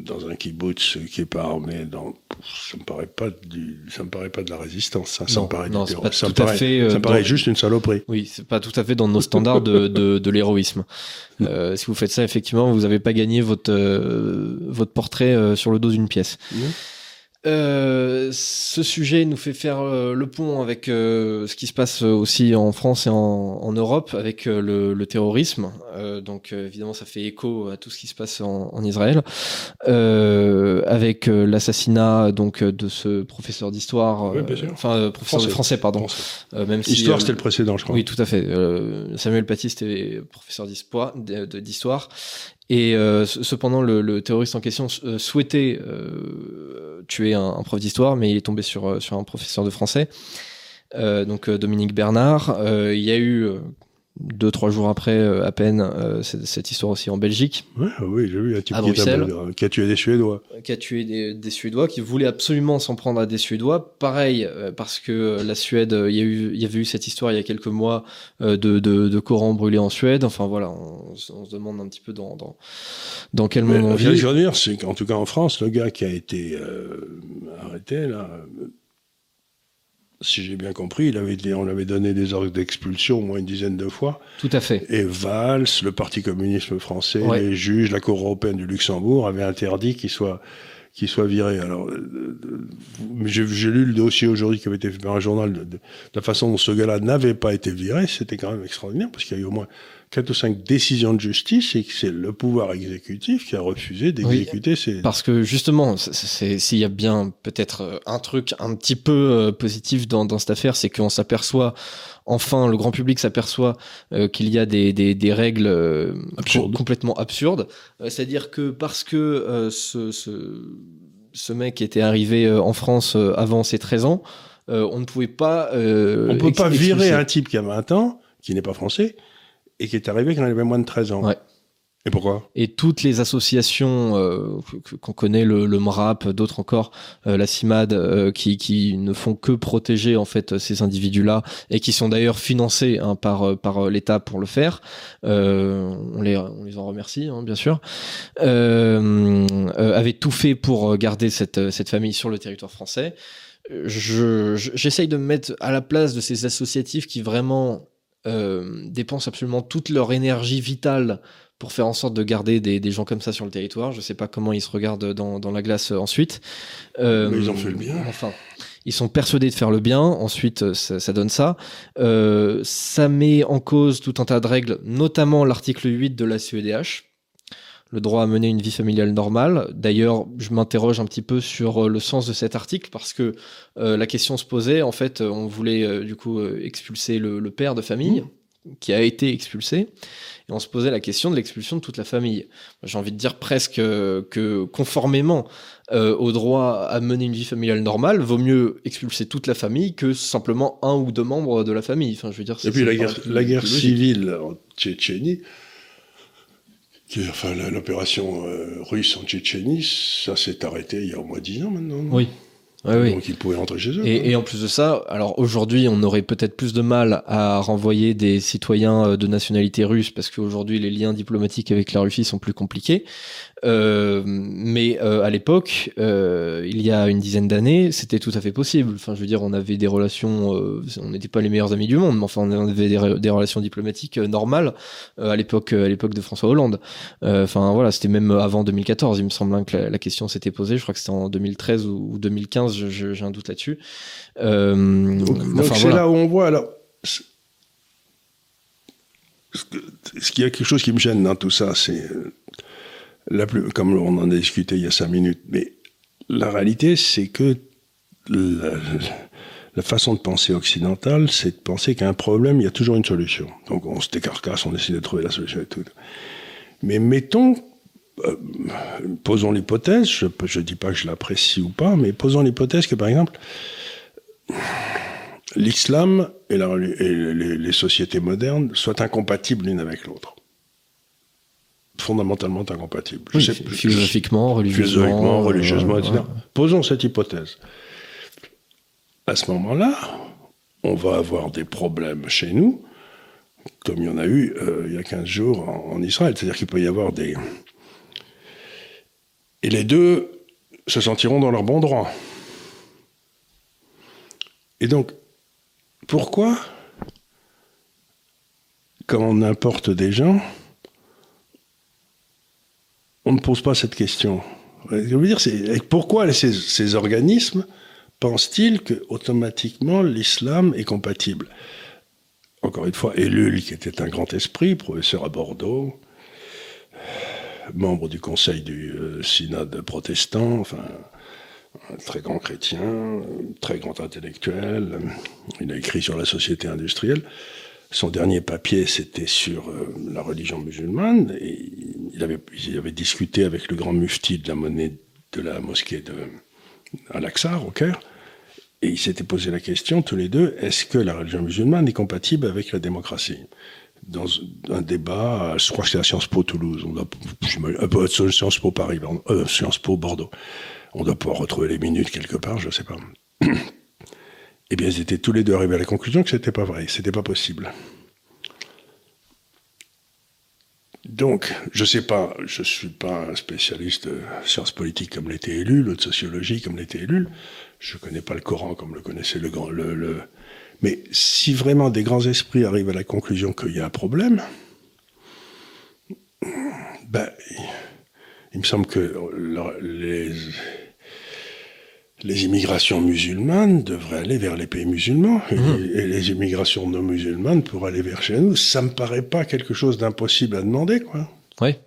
[SPEAKER 2] dans un kibbutz qui est pas armé, dans, ça me paraît pas du, ça me paraît pas de la résistance. Ça, ça me paraît
[SPEAKER 1] non,
[SPEAKER 2] du
[SPEAKER 1] terrorisme.
[SPEAKER 2] Ça, me paraît,
[SPEAKER 1] fait,
[SPEAKER 2] ça me paraît juste une saloperie.
[SPEAKER 1] Oui, c'est pas tout à fait dans nos standards de, de, de l'héroïsme. Euh, si vous faites ça, effectivement, vous n'avez pas gagné votre euh, votre portrait euh, sur le dos d'une pièce. Euh, ce sujet nous fait faire euh, le pont avec euh, ce qui se passe aussi en France et en, en Europe avec le, le, terrorisme. donc évidemment, ça fait écho à tout ce qui se passe en, en Israël, avec l'assassinat donc de ce professeur d'histoire,
[SPEAKER 2] oui,
[SPEAKER 1] enfin professeur de français, pardon.
[SPEAKER 2] même si, Histoire, c'était le précédent, je crois.
[SPEAKER 1] Oui, tout à fait. Samuel Paty, c'était professeur d'histoire, et euh, cependant, le, terroriste en question euh, souhaitait euh, tuer un, un prof d'histoire, mais il est tombé sur, sur un professeur de français, donc Dominique Bernard. il y a eu deux trois jours après euh, à peine euh, cette, histoire aussi en Belgique.
[SPEAKER 2] Ouais, oui j'ai vu un type
[SPEAKER 1] à
[SPEAKER 2] qui,
[SPEAKER 1] Bruxelles,
[SPEAKER 2] qui, a tué des Suédois.
[SPEAKER 1] Qui a tué des, des Suédois qui voulait absolument s'en prendre à des Suédois. Pareil euh, parce que la Suède il y a eu il y avait eu cette histoire il y a quelques mois de, de, de Corans brûlés en Suède. Enfin voilà on, on, se demande un petit peu dans dans, dans quel monde on vit.
[SPEAKER 2] je veux dire c'est qu'en tout cas en France le gars qui a été arrêté là si j'ai bien compris, il avait, on avait donné des ordres d'expulsion au moins une dizaine de fois.
[SPEAKER 1] Tout à fait.
[SPEAKER 2] Et Valls, le Parti communiste français, les juges, la Cour européenne du Luxembourg avaient interdit qu'il soit qu'il soit viré. Alors, euh, j'ai lu le dossier aujourd'hui qui avait été fait par un journal de, la façon dont ce gars-là n'avait pas été viré. C'était quand même extraordinaire parce qu'il y a eu au moins quatre ou cinq décisions de justice et que c'est le pouvoir exécutif qui a refusé d'exécuter ces.
[SPEAKER 1] Parce que justement, s'il y a bien peut-être euh, un truc un petit peu euh, positif dans, dans cette affaire, c'est qu'on s'aperçoit enfin le grand public s'aperçoit euh, qu'il y a des, des, des règles euh, complètement absurdes. C'est-à-dire que parce que ce, ce, ce, mec était arrivé en France avant ses 13 ans, on ne pouvait pas...
[SPEAKER 2] on ne peut pas virer un type qui a 20 ans, qui n'est pas français, et qui est arrivé quand il avait moins de 13 ans.
[SPEAKER 1] Ouais.
[SPEAKER 2] Et pourquoi?
[SPEAKER 1] Et toutes les associations euh, qu'on connaît, le, le MRAP, d'autres encore, euh, la CIMAD, euh, qui, qui ne font que protéger en fait ces individus-là et qui sont d'ailleurs financés hein, par par l'État pour le faire. on les on les en remercie, hein, bien sûr. avaient tout fait pour garder cette cette famille sur le territoire français. Je j'essaye de me mettre à la place de ces associatifs qui vraiment dépensent absolument toute leur énergie vitale pour faire en sorte de garder des, des, gens comme ça sur le territoire. Je sais pas comment ils se regardent dans, dans la glace euh, ensuite.
[SPEAKER 2] Euh, Mais ils ont fait le bien.
[SPEAKER 1] Enfin, ils sont persuadés de faire le bien. Ensuite, euh, ça, ça donne ça. Euh, ça met en cause tout un tas de règles, notamment l'article 8 de la CEDH le droit à mener une vie familiale normale. D'ailleurs, je m'interroge un petit peu sur le sens de cet article parce que euh, la question se posait, en fait, on voulait euh, du coup expulser le, le, père de famille mmh. qui a été expulsé et on se posait la question de l'expulsion de toute la famille. J'ai envie de dire presque que conformément euh, au droit à mener une vie familiale normale, vaut mieux expulser toute la famille que simplement un ou deux membres de la famille. Enfin, je veux dire.
[SPEAKER 2] Et puis la guerre, la guerre civile en Tchétchénie, enfin l'opération euh, russe en Tchétchénie, ça s'est arrêté il y a au moins dix ans maintenant.
[SPEAKER 1] Oui. Ouais,
[SPEAKER 2] Donc ils pouvaient rentrer chez eux.
[SPEAKER 1] Et, et en plus de ça, alors aujourd'hui, on aurait peut-être plus de mal à renvoyer des citoyens euh, de nationalité russe parce qu'aujourd'hui, les liens diplomatiques avec la Russie sont plus compliqués. Euh, mais euh, à l'époque, euh, il y a une dizaine d'années, c'était tout à fait possible. Enfin, je veux dire, on avait des relations, on n'était pas les meilleurs amis du monde, mais enfin, on avait des, des relations diplomatiques normales à l'époque, à l'époque de François Hollande. Enfin, voilà, c'était même avant 2014, il me semble hein, que la, la question s'était posée. Je crois que c'était en 2013 ou, ou 2015, j'ai un doute là-dessus.
[SPEAKER 2] donc, donc c'est voilà. là où on voit alors. Ce qu'il y a quelque chose qui me gêne dans tout ça, c'est la plus, comme on en a discuté il y a cinq minutes, mais la réalité, c'est que la, la, façon de penser occidentale, c'est de penser qu'à un problème, il y a toujours une solution. Donc on se décarcasse, on essaie de trouver la solution et tout. Mais mettons, euh, posons l'hypothèse, je ne dis pas que je l'apprécie ou pas, mais posons l'hypothèse que par exemple, l'islam et, la, et les, les sociétés modernes soient incompatibles l'une avec l'autre fondamentalement incompatibles.
[SPEAKER 1] Oui, sais, philosophiquement, religieusement,
[SPEAKER 2] philosophiquement, religieusement, euh, etc. Ouais. Posons cette hypothèse. À ce moment-là, on va avoir des problèmes chez nous, comme il y en a eu euh, il y a 15 jours en, en Israël. C'est-à-dire qu'il peut y avoir des... Et les deux se sentiront dans leur bon droit. Et donc, pourquoi, quand on importe des gens, on ne pose pas cette question. Je pourquoi ces, organismes pensent-ils que automatiquement l'islam est compatible? Encore une fois, Ellul, qui était un grand esprit, professeur à Bordeaux, membre du conseil du euh, synode protestant, enfin, un très grand chrétien, très grand intellectuel, il a écrit sur la société industrielle. Son dernier papier, c'était sur euh, la religion musulmane, et il avait, il avait discuté avec le grand mufti de la monnaie de la mosquée de Al-Aqsa, au Caire, et ils s'étaient posé la question, tous les deux, est-ce que la religion musulmane est compatible avec la démocratie? Dans un débat, je crois que c'est à Sciences Po Toulouse, on doit, Sciences Po Paris, euh, Sciences Po Bordeaux. On doit pouvoir retrouver les minutes quelque part, je ne sais pas. eh bien, ils étaient tous les deux arrivés à la conclusion que c'était pas vrai, c'était pas possible. Donc, je sais pas, je suis pas un spécialiste de sciences politiques comme l'était élu, de sociologie comme l'était élu. Je connais pas le Coran comme le connaissait le grand, le... Mais si vraiment des grands esprits arrivent à la conclusion qu'il y a un problème, ben, il me semble que les, les immigrations musulmanes devraient aller vers les pays musulmans et,
[SPEAKER 1] Mhm.
[SPEAKER 2] et les immigrations non musulmanes pour aller vers chez nous. Ça me paraît pas quelque chose d'impossible à demander, quoi.
[SPEAKER 1] Ouais.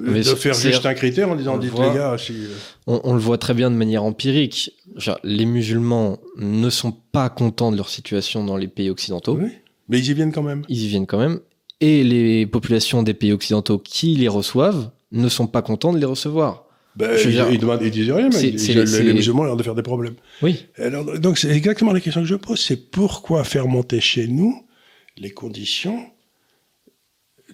[SPEAKER 1] Mais
[SPEAKER 2] de faire juste un critère en disant,
[SPEAKER 1] on le
[SPEAKER 2] dites
[SPEAKER 1] voit.
[SPEAKER 2] les gars, si, euh,
[SPEAKER 1] On, on le voit très bien de manière empirique. Genre, les musulmans ne sont pas contents de leur situation dans les pays occidentaux.
[SPEAKER 2] oui. mais ils y viennent quand même.
[SPEAKER 1] Ils y viennent quand même. Et les populations des pays occidentaux qui les reçoivent ne sont pas contents de les recevoir.
[SPEAKER 2] Ben, ils,
[SPEAKER 1] dire,
[SPEAKER 2] ils demandent, ils disent rien, mais ils-
[SPEAKER 1] les-
[SPEAKER 2] les,
[SPEAKER 1] c'est
[SPEAKER 2] les
[SPEAKER 1] les-
[SPEAKER 2] musulmans ont l'air de faire des problèmes.
[SPEAKER 1] Oui.
[SPEAKER 2] Alors, donc c'est exactement la question que je pose, c'est pourquoi faire monter chez nous les conditions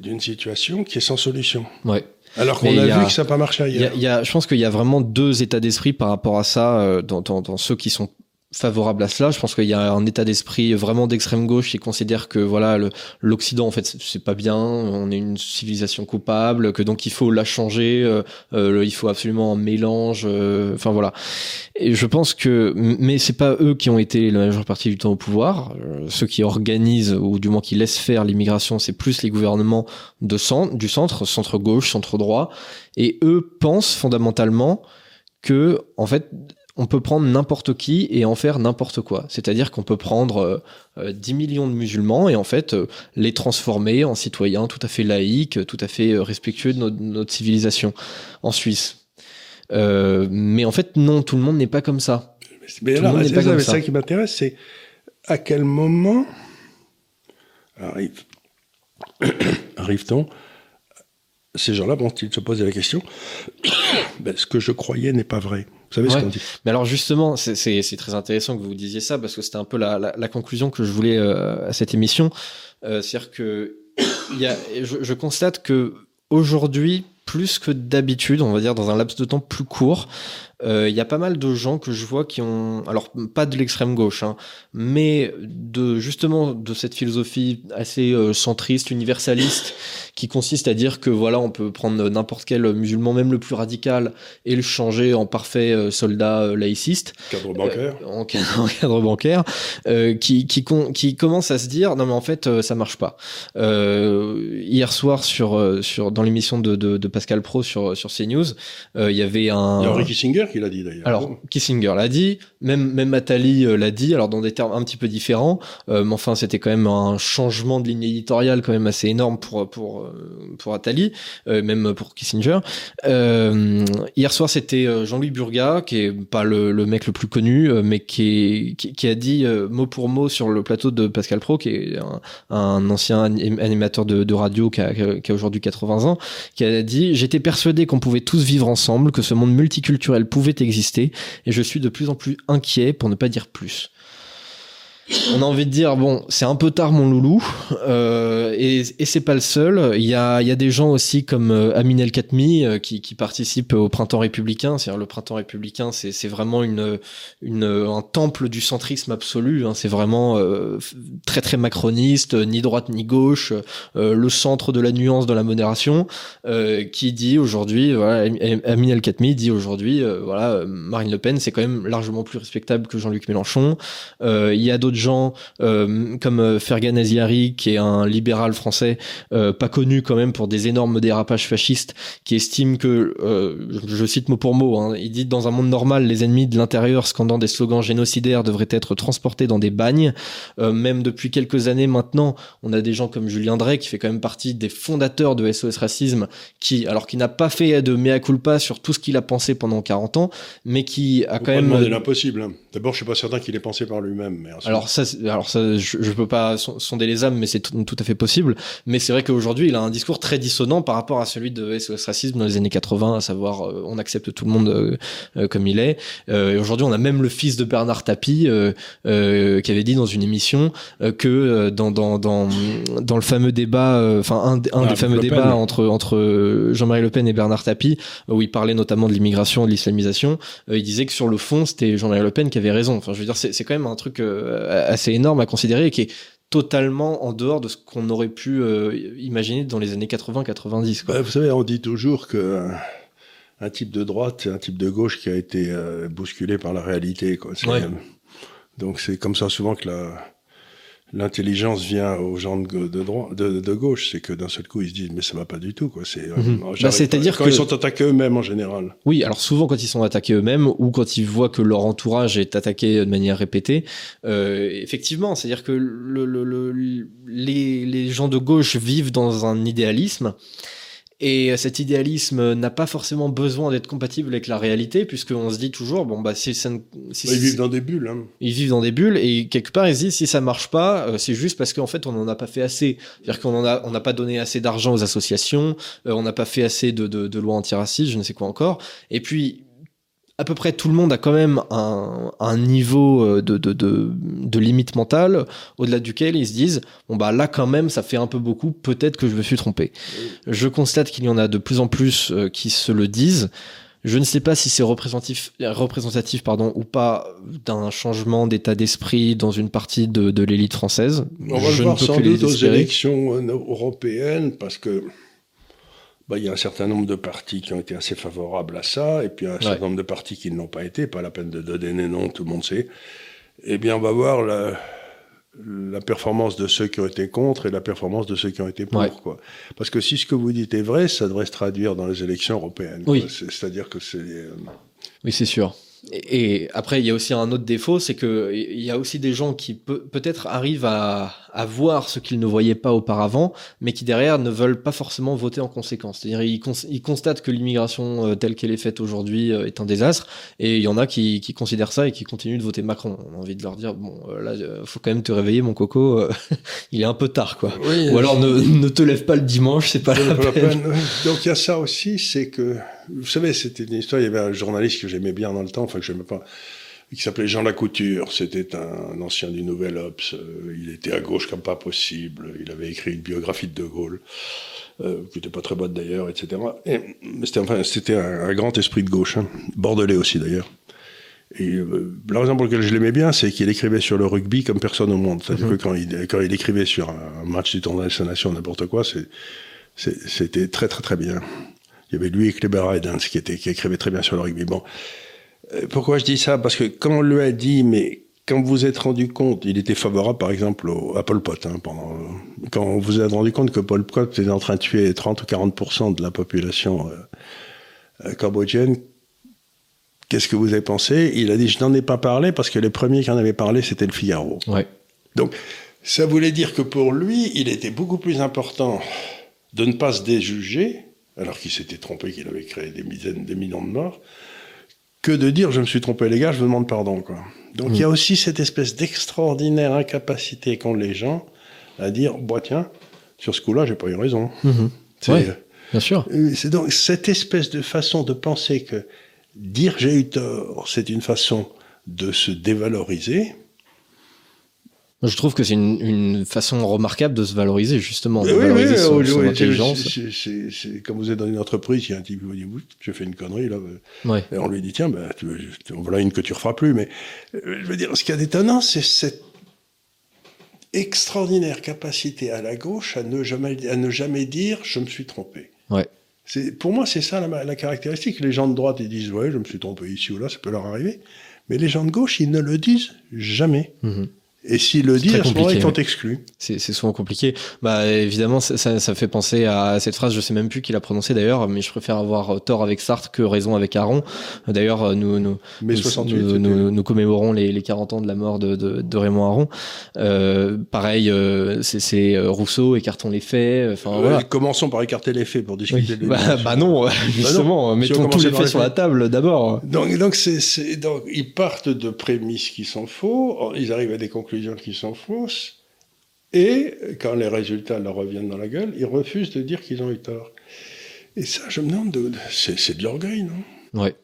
[SPEAKER 2] d'une situation qui est sans solution?
[SPEAKER 1] Ouais.
[SPEAKER 2] Alors qu'on a, vu que ça n'a pas marché
[SPEAKER 1] Il y a-
[SPEAKER 2] ailleurs.
[SPEAKER 1] y a- je pense qu'il y a vraiment deux états d'esprit par rapport à ça euh, dans, dans- dans ceux qui sont favorables à cela. Je pense qu'il y a un état d'esprit vraiment d'extrême gauche qui considère que voilà l'Occident en fait c'est- pas bien, on est une civilisation coupable, que donc il faut la changer, euh, euh, il faut absolument un mélange. euh, Enfin voilà. Et je pense que mais c'est pas eux qui ont été la majeure partie du temps au pouvoir. Euh, ceux qui organisent ou du moins qui laissent faire l'immigration, c'est plus les gouvernements de centre, du centre, centre gauche, centre droit. Et eux pensent fondamentalement que, en fait, on peut prendre n'importe qui et en faire n'importe quoi. C'est-à-dire qu'on peut prendre euh, euh, 10 millions de musulmans et en fait euh, les transformer en citoyens tout à fait laïques, tout à fait euh, respectueux de notre, notre civilisation en Suisse. Euh, mais en fait, non, tout le monde n'est pas comme ça.
[SPEAKER 2] Mais
[SPEAKER 1] Tout le
[SPEAKER 2] alors,
[SPEAKER 1] monde n'est
[SPEAKER 2] c'est
[SPEAKER 1] pas
[SPEAKER 2] ça,
[SPEAKER 1] comme
[SPEAKER 2] mais
[SPEAKER 1] ça.
[SPEAKER 2] ça qui m'intéresse, c'est à quel moment arrive, arrive-t-on ces gens-là, bon, ils se posaient la question, ben, ce que je croyais n'est pas vrai. Vous savez ce qu'on dit
[SPEAKER 1] Mais alors justement, c'est- très intéressant que vous disiez ça parce que c'était un peu la, la, la conclusion que je voulais euh, à cette émission. Euh, C'est-à-dire que il y a, je, je constate que aujourd'hui, plus que d'habitude, on va dire dans un laps de temps plus court, euh, il y a pas mal de gens que je vois qui ont, alors pas de l'extrême gauche, hein, mais de justement de cette philosophie assez euh, centriste, universaliste, qui consiste à dire que voilà, on peut prendre n'importe quel musulman, même le plus radical, et le changer en parfait euh, soldat euh, laïciste,
[SPEAKER 2] Cadre bancaire.
[SPEAKER 1] euh, en, cadre, en cadre bancaire, euh, qui, qui, con- qui commence à se dire non mais en fait euh, ça marche pas. Euh, hier soir sur, euh, sur dans l'émission de, de, de Pascal Pro sur sur CNews, euh, il y avait un
[SPEAKER 2] Il y a Kissinger qui l'a dit d'ailleurs.
[SPEAKER 1] alors, Kissinger l'a dit, même, même Attali euh, l'a dit, alors dans des termes un petit peu différents, euh, mais enfin c'était quand même un changement de ligne éditoriale quand même assez énorme pour, pour, euh, pour Attali, euh, même pour Kissinger. Euh, hier soir c'était Jean-Louis Burga, qui est pas le, le mec le plus connu, mais qui, est, qui, qui a dit mot pour mot sur le plateau de Pascal Pro, qui est un, un ancien anim- animateur de, de radio qui a, qui a aujourd'hui 80 ans, qui a dit J'étais persuadé qu'on pouvait tous vivre ensemble, que ce monde multiculturel pouvait exister, et je suis de plus en plus inquiet, pour ne pas dire plus. On a envie de dire bon, c'est un peu tard mon loulou, euh, et, et c'est pas le seul. Il y a, il y a des gens aussi comme euh, Amin El Khatmi euh, qui, qui participent au printemps républicain. C'est-à-dire le printemps républicain, c'est c'est vraiment une, une, un temple du centrisme absolu. hein. C'est vraiment euh, très très macroniste, ni droite ni gauche, euh, le centre de la nuance, de la modération, euh, qui dit aujourd'hui, voilà, Am- Amin El Khatmi dit aujourd'hui, euh, voilà, euh, Marine Le Pen, c'est quand même largement plus respectable que Jean-Luc Mélenchon. Euh, Il y a d'autres gens euh, comme euh, Fergan Aziari, qui est un libéral français, euh, pas connu quand même pour des énormes dérapages fascistes, qui estime que, euh, je, cite mot pour mot, hein, il dit dans un monde normal, les ennemis de l'intérieur scandant des slogans génocidaires devraient être transportés dans des bagnes. Euh, même depuis quelques années maintenant, on a des gens comme Julien Drey, qui fait quand même partie des fondateurs de SOS Racisme, qui, alors qui n'a pas fait de mea culpa sur tout ce qu'il a pensé pendant 40 ans, mais qui a quand même
[SPEAKER 2] l'impossible. D'abord, je suis pas certain qu'il ait pensé par lui-même. mais ensuite-
[SPEAKER 1] alors ça, alors ça, je, je peux pas son- sonder les âmes, mais c'est tout, tout à fait possible. Mais c'est vrai qu'aujourd'hui, il a un discours très dissonant par rapport à celui de SOS Racisme dans les années 80, à savoir euh, on accepte tout le monde euh, euh, comme il est. Euh, et aujourd'hui, on a même le fils de Bernard Tapie euh, euh, qui avait dit dans une émission euh, que dans, dans, dans, dans le fameux débat, euh, enfin un, un
[SPEAKER 2] Ah,
[SPEAKER 1] des fameux débats entre, entre Jean-Marie Le Pen et Bernard Tapie, où il parlait notamment de l'immigration, de l'islamisation, euh, il disait que sur le fond, c'était Jean-Marie Le Pen qui avait raison. Enfin, je veux dire, c'est quand même un truc euh, assez énorme à considérer et qui est totalement en dehors de ce qu'on aurait pu euh, imaginer dans les années 80-90. quoi.
[SPEAKER 2] Ouais, vous savez, on dit toujours que euh, un type de droite, c'est un type de gauche qui a été euh, bousculé par la réalité. Quoi. C'est,
[SPEAKER 1] Ouais.
[SPEAKER 2] euh, donc c'est comme ça souvent que la, l'intelligence vient aux gens de, de, de, de gauche, c'est que d'un seul coup ils se disent mais ça va pas du tout quoi. C'est
[SPEAKER 1] Mhm. Bah, c'est-à-dire
[SPEAKER 2] quand
[SPEAKER 1] que-
[SPEAKER 2] ils sont attaqués eux-mêmes en général.
[SPEAKER 1] Oui, alors souvent quand ils sont attaqués eux-mêmes ou quand ils voient que leur entourage est attaqué de manière répétée, euh, effectivement, c'est-à-dire que le, le- le- les, les gens de gauche vivent dans un idéalisme. Et cet idéalisme n'a pas forcément besoin d'être compatible avec la réalité, puisqu'on se dit toujours, bon, bah, si ça ne- si-
[SPEAKER 2] ils vivent dans des bulles. Hein.
[SPEAKER 1] ils vivent dans des bulles et quelque part ils se disent si ça marche pas euh, c'est juste parce qu'en fait on n'en a pas fait assez c'est-à-dire qu'on en a on n'a pas donné assez d'argent aux associations euh, on n'a pas fait assez de, de, de lois antiracistes je ne sais quoi encore et puis à peu près tout le monde a quand même un, un niveau euh, de, de, de, de limite mentale au-delà duquel ils se disent bon bah là quand même ça fait un peu beaucoup peut-être que je me suis trompé. Je constate qu'il y en a de plus en plus euh, qui se le disent. Je ne sais pas si c'est représentatif, représentatif pardon, ou pas d'un changement d'état d'esprit dans une partie de, de l'élite française.
[SPEAKER 2] On va
[SPEAKER 1] je
[SPEAKER 2] le voir sans doute aux élections euh, européennes parce que bah, il y a un certain nombre de partis qui ont été assez favorables à ça et puis un certain nombre de partis qui ne l'ont pas été. Pas la peine de donner des noms, tout le monde sait. Eh bien, on va voir la, la performance de ceux qui ont été contre et la performance de ceux qui ont été pour.
[SPEAKER 1] Ouais.
[SPEAKER 2] Quoi. Parce que si ce que vous dites est vrai, ça devrait se traduire dans les élections européennes.
[SPEAKER 1] Oui.
[SPEAKER 2] C'est-à-dire que c'est... euh,
[SPEAKER 1] Oui, c'est sûr. Et, après, il y a aussi un autre défaut, c'est que il y a aussi des gens qui peut- peut-être arrivent à, à voir ce qu'ils ne voyaient pas auparavant, mais qui derrière ne veulent pas forcément voter en conséquence. C'est-à-dire, ils, cons- ils constatent que l'immigration euh, telle qu'elle est faite aujourd'hui euh, est un désastre, et il y en a qui, qui considèrent ça et qui continuent de voter Macron. On a envie de leur dire, bon, euh, là, euh, faut quand même te réveiller, mon coco. il est un peu tard, quoi.
[SPEAKER 2] oui,
[SPEAKER 1] Ou alors ne, ne te lève pas le dimanche, c'est pas la
[SPEAKER 2] vaut la
[SPEAKER 1] peine.
[SPEAKER 2] peine. Donc il y a ça aussi, c'est que, vous savez, c'était une histoire, il y avait un journaliste que j'aimais bien dans le temps, enfin que j'aimais pas, qui s'appelait Jean Lacouture, c'était un ancien du Nouvel Obs, euh, il était à gauche comme pas possible, il avait écrit une biographie de De Gaulle, euh, qui était pas très bonne d'ailleurs, etc. Et, mais c'était enfin, c'était un, un grand esprit de gauche, hein, bordelais aussi d'ailleurs. Et euh, la raison pour laquelle je l'aimais bien, c'est qu'il écrivait sur le rugby comme personne au monde. C'est-à-dire
[SPEAKER 1] Mhm.
[SPEAKER 2] que quand il, quand il écrivait sur un match du tournoi des Nations, n'importe quoi, c'est- c'était très très très bien. Il y avait lui et Kleber Heidens qui, était, qui écrivait très bien sur le rugby. Bon, Euh, pourquoi je dis ça? Parce que quand on lui a dit, mais quand vous vous êtes rendu compte, il était favorable par exemple au, à Pol Pot. Hein, pendant, quand vous vous êtes rendu compte que Pol Pot était en train de tuer 30 ou 40% de la population euh, euh, cambodgienne, qu'est-ce que vous avez pensé? Il a dit, je n'en ai pas parlé parce que les premiers qui en avaient parlé, c'était le Figaro.
[SPEAKER 1] Ouais.
[SPEAKER 2] Donc, ça voulait dire que pour lui, il était beaucoup plus important de ne pas se déjuger, alors qu'il s'était trompé, qu'il avait créé des dizaines, des millions de morts, que de dire je me suis trompé les gars, je vous demande pardon. Quoi. Donc il y a aussi cette espèce d'extraordinaire incapacité qu'ont les gens à dire, bah tiens, sur ce coup-là, j'ai pas eu raison.
[SPEAKER 1] Mhm.
[SPEAKER 2] C'est
[SPEAKER 1] Ouais. Bien sûr.
[SPEAKER 2] euh, c'est donc cette espèce de façon de penser que dire j'ai eu tort, c'est une façon de se dévaloriser.
[SPEAKER 1] Je trouve que c'est une, une façon remarquable de se valoriser, justement, de
[SPEAKER 2] Oui, oui,
[SPEAKER 1] valoriser son,
[SPEAKER 2] oui,
[SPEAKER 1] son
[SPEAKER 2] oui,
[SPEAKER 1] intelligence.
[SPEAKER 2] c'est- c'est- c'est- Quand vous êtes dans une entreprise, il y a un type qui vous dit j'ai fait une connerie là. euh,
[SPEAKER 1] Ouais.
[SPEAKER 2] Et on lui dit tiens, ben, tu, tu- voilà une que tu referas plus. Mais euh, je veux dire, ce qui est étonnant, c'est cette extraordinaire capacité à la gauche à ne jamais, à ne jamais dire je me suis trompé.
[SPEAKER 1] Ouais.
[SPEAKER 2] Pour moi, c'est ça la, la caractéristique. Les gens de droite, ils disent ouais, je me suis trompé ici ou là, ça peut leur arriver. Mais les gens de gauche, ils ne le disent jamais.
[SPEAKER 1] Mhm.
[SPEAKER 2] Et s'ils le
[SPEAKER 1] très
[SPEAKER 2] à ce moment-là, ils sont exclus.
[SPEAKER 1] C'est souvent compliqué. Bah évidemment, ça, ça, fait penser à cette phrase. Je sais même plus qui l'a prononcée d'ailleurs, mais je préfère avoir tort avec Sartre que raison avec Aron. D'ailleurs, nous nous nous,
[SPEAKER 2] 68,
[SPEAKER 1] nous, nous- commémorons les, les 40 ans de la mort de, de, de Raymond Aron. Euh, pareil, euh, c'est- euh, Rousseau, écartons les faits. Enfin
[SPEAKER 2] Euh,
[SPEAKER 1] voilà.
[SPEAKER 2] Commençons par écarter les faits pour
[SPEAKER 1] Oui.
[SPEAKER 2] discuter de
[SPEAKER 1] Bah,
[SPEAKER 2] l'éducation.
[SPEAKER 1] bah non, justement, mettons tous les faits
[SPEAKER 2] les
[SPEAKER 1] sur la table d'abord.
[SPEAKER 2] Donc, donc, c'est, c'est- donc, ils partent de prémices qui sont faux, ils arrivent à des conclusions qui sont fausses, et quand les résultats leur reviennent dans la gueule, ils refusent de dire qu'ils ont eu tort. Et ça, je me demande, de, de- c'est, de l'orgueil, non?
[SPEAKER 1] Ouais.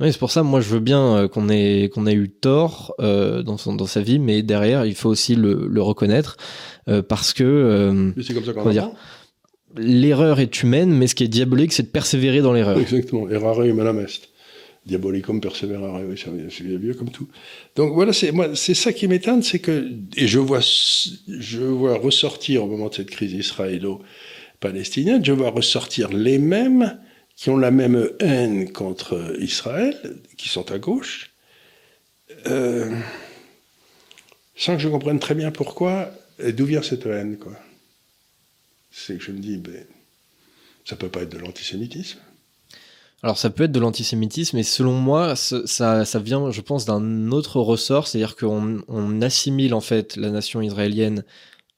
[SPEAKER 1] Oui, c'est pour ça, moi, je veux bien euh, qu'on ait, qu'on ait eu tort euh, dans, son, dans sa vie, mais derrière, il faut aussi le, le reconnaître euh, parce que euh,
[SPEAKER 2] c'est comme ça qu'on
[SPEAKER 1] dire l'erreur est humaine, mais ce qui est diabolique, c'est de persévérer dans l'erreur.
[SPEAKER 2] Exactement, errare humanum est. Diabolicum perseverare, oui, c'est vieux comme tout. Donc voilà, c'est moi, c'est ça qui m'étonne, c'est que et je vois, je vois ressortir au moment de cette crise israélo-palestinienne, je vois ressortir les mêmes qui ont la même haine contre Israël, qui sont à gauche. Euh, sans que je comprenne très bien pourquoi et d'où vient cette haine, quoi. C'est que je me dis, ben, ça peut pas être de l'antisémitisme.
[SPEAKER 1] Alors ça peut être de l'antisémitisme, mais selon moi, ça, ça vient, je pense, d'un autre ressort, c'est-à-dire qu'on on assimile en fait la nation israélienne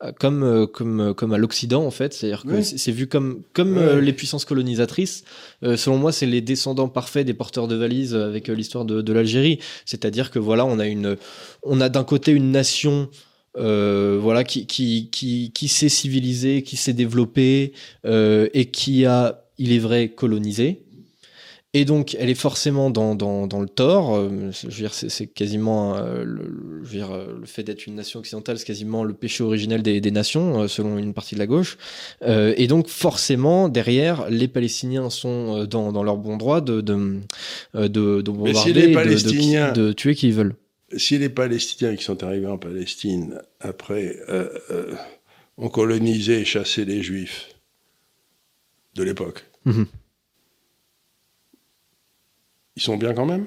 [SPEAKER 1] euh, comme, euh, comme, euh, comme à l'Occident en fait, c'est-à-dire que c'est vu comme, comme les puissances colonisatrices. selon moi, c'est les descendants parfaits des porteurs de valises avec l'histoire de, de l'Algérie. C'est-à-dire que voilà, on a une, on a d'un côté une nation voilà qui, qui, qui, qui s'est civilisée, qui s'est développée et qui a, il est vrai, colonisé. Et donc, elle est forcément dans, dans, dans le tort. Euh, je veux dire, c'est quasiment euh, le, je veux dire, euh, le fait d'être une nation occidentale, c'est quasiment le péché originel des, des nations, selon une partie de la gauche. et donc, forcément, derrière, les Palestiniens sont dans, dans leur bon droit de, de, de, de bombarder,
[SPEAKER 2] les Palestiniens,
[SPEAKER 1] de, de, tuer qui ils veulent.
[SPEAKER 2] Si les Palestiniens qui sont arrivés en Palestine après ont colonisé et chassé les Juifs de l'époque. Mhm. Ils sont bien quand même?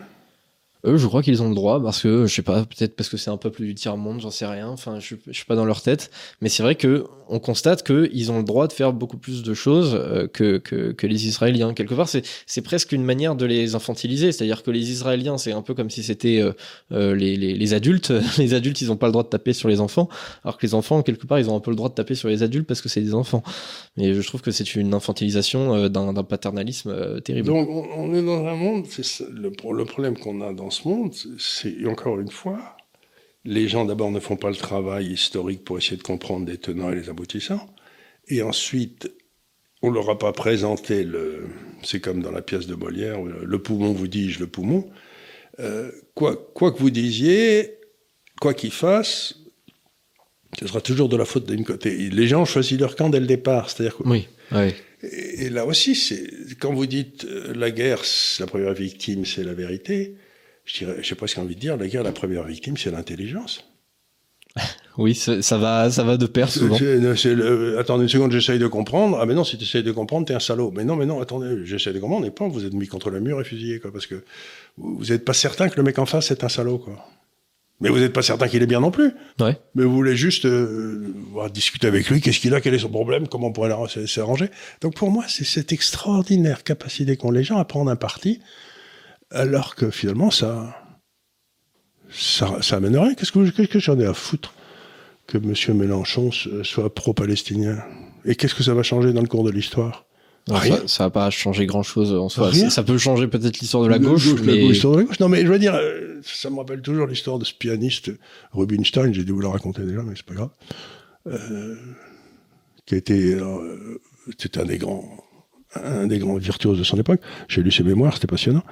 [SPEAKER 1] Eux, je crois qu'ils ont le droit parce que, je sais pas, peut-être parce que c'est un peuple du tiers-monde, j'en sais rien. Enfin, je, je suis pas dans leur tête. Mais c'est vrai que on constate qu'ils ont le droit de faire beaucoup plus de choses euh, que, que, que, les Israéliens. Quelque part, c'est presque une manière de les infantiliser. C'est-à-dire que les Israéliens, c'est un peu comme si c'était euh, euh, les, les, les, adultes. les adultes, ils ont pas le droit de taper sur les enfants. Alors que les enfants, quelque part, ils ont un peu le droit de taper sur les adultes parce que c'est des enfants. Mais je trouve que c'est une infantilisation d'un paternalisme terrible.
[SPEAKER 2] Donc, on est dans un monde, c'est le, le problème qu'on a dans ce monde, c'est encore une fois, les gens d'abord ne font pas le travail historique pour essayer de comprendre les tenants et les aboutissants, et ensuite, on leur a pas présenté le, c'est comme dans la pièce de Molière, le poumon vous dis-je, le poumon. Euh, quoi, quoi que vous disiez, quoi qu'il fasse, ce sera toujours de la faute d'un côté. Les gens ont choisi leur camp dès le départ, c'est-à-dire que
[SPEAKER 1] oui, oui.
[SPEAKER 2] Et, là aussi, c'est quand vous dites euh, la guerre, la première victime, c'est la vérité je dirais, j'ai presque envie de dire, la guerre, la première victime, c'est l'intelligence.
[SPEAKER 1] oui, ça va, ça va de pair souvent.
[SPEAKER 2] attendez une seconde, j'essaye de comprendre. Ah mais non, si tu essayes de comprendre, t'es un salaud. Mais non, mais non, attendez, j'essaye de comprendre. Et pas, vous êtes mis contre le mur et fusillé, quoi, parce que vous n'êtes pas certain que le mec en face est un salaud, quoi. Mais vous n'êtes pas certain qu'il est bien non plus.
[SPEAKER 1] Ouais.
[SPEAKER 2] Mais vous voulez juste euh, discuter avec lui, qu'est-ce qu'il a, quel est son problème, comment on pourrait s'arranger. Donc pour moi, c'est cette extraordinaire capacité qu'ont les gens à prendre un parti alors que finalement, ça, ça, ça amène rien. Qu'est-ce que, que j'en ai à foutre que M. Mélenchon soit pro-palestinien? Et qu'est-ce que ça va changer dans le cours de l'histoire?
[SPEAKER 1] Rien. Ça, va pas changer grand chose en soi. Ça, peut changer peut-être l'histoire de la gauche, mais...
[SPEAKER 2] l'histoire de la gauche. Non, mais je veux dire, euh, ça me rappelle toujours l'histoire de ce pianiste Rubinstein. J'ai dû vous la raconter déjà, mais c'est pas grave. Euh, qui été, euh, c'était un des grands, un des grands virtuoses de son époque. J'ai lu ses mémoires, c'était passionnant.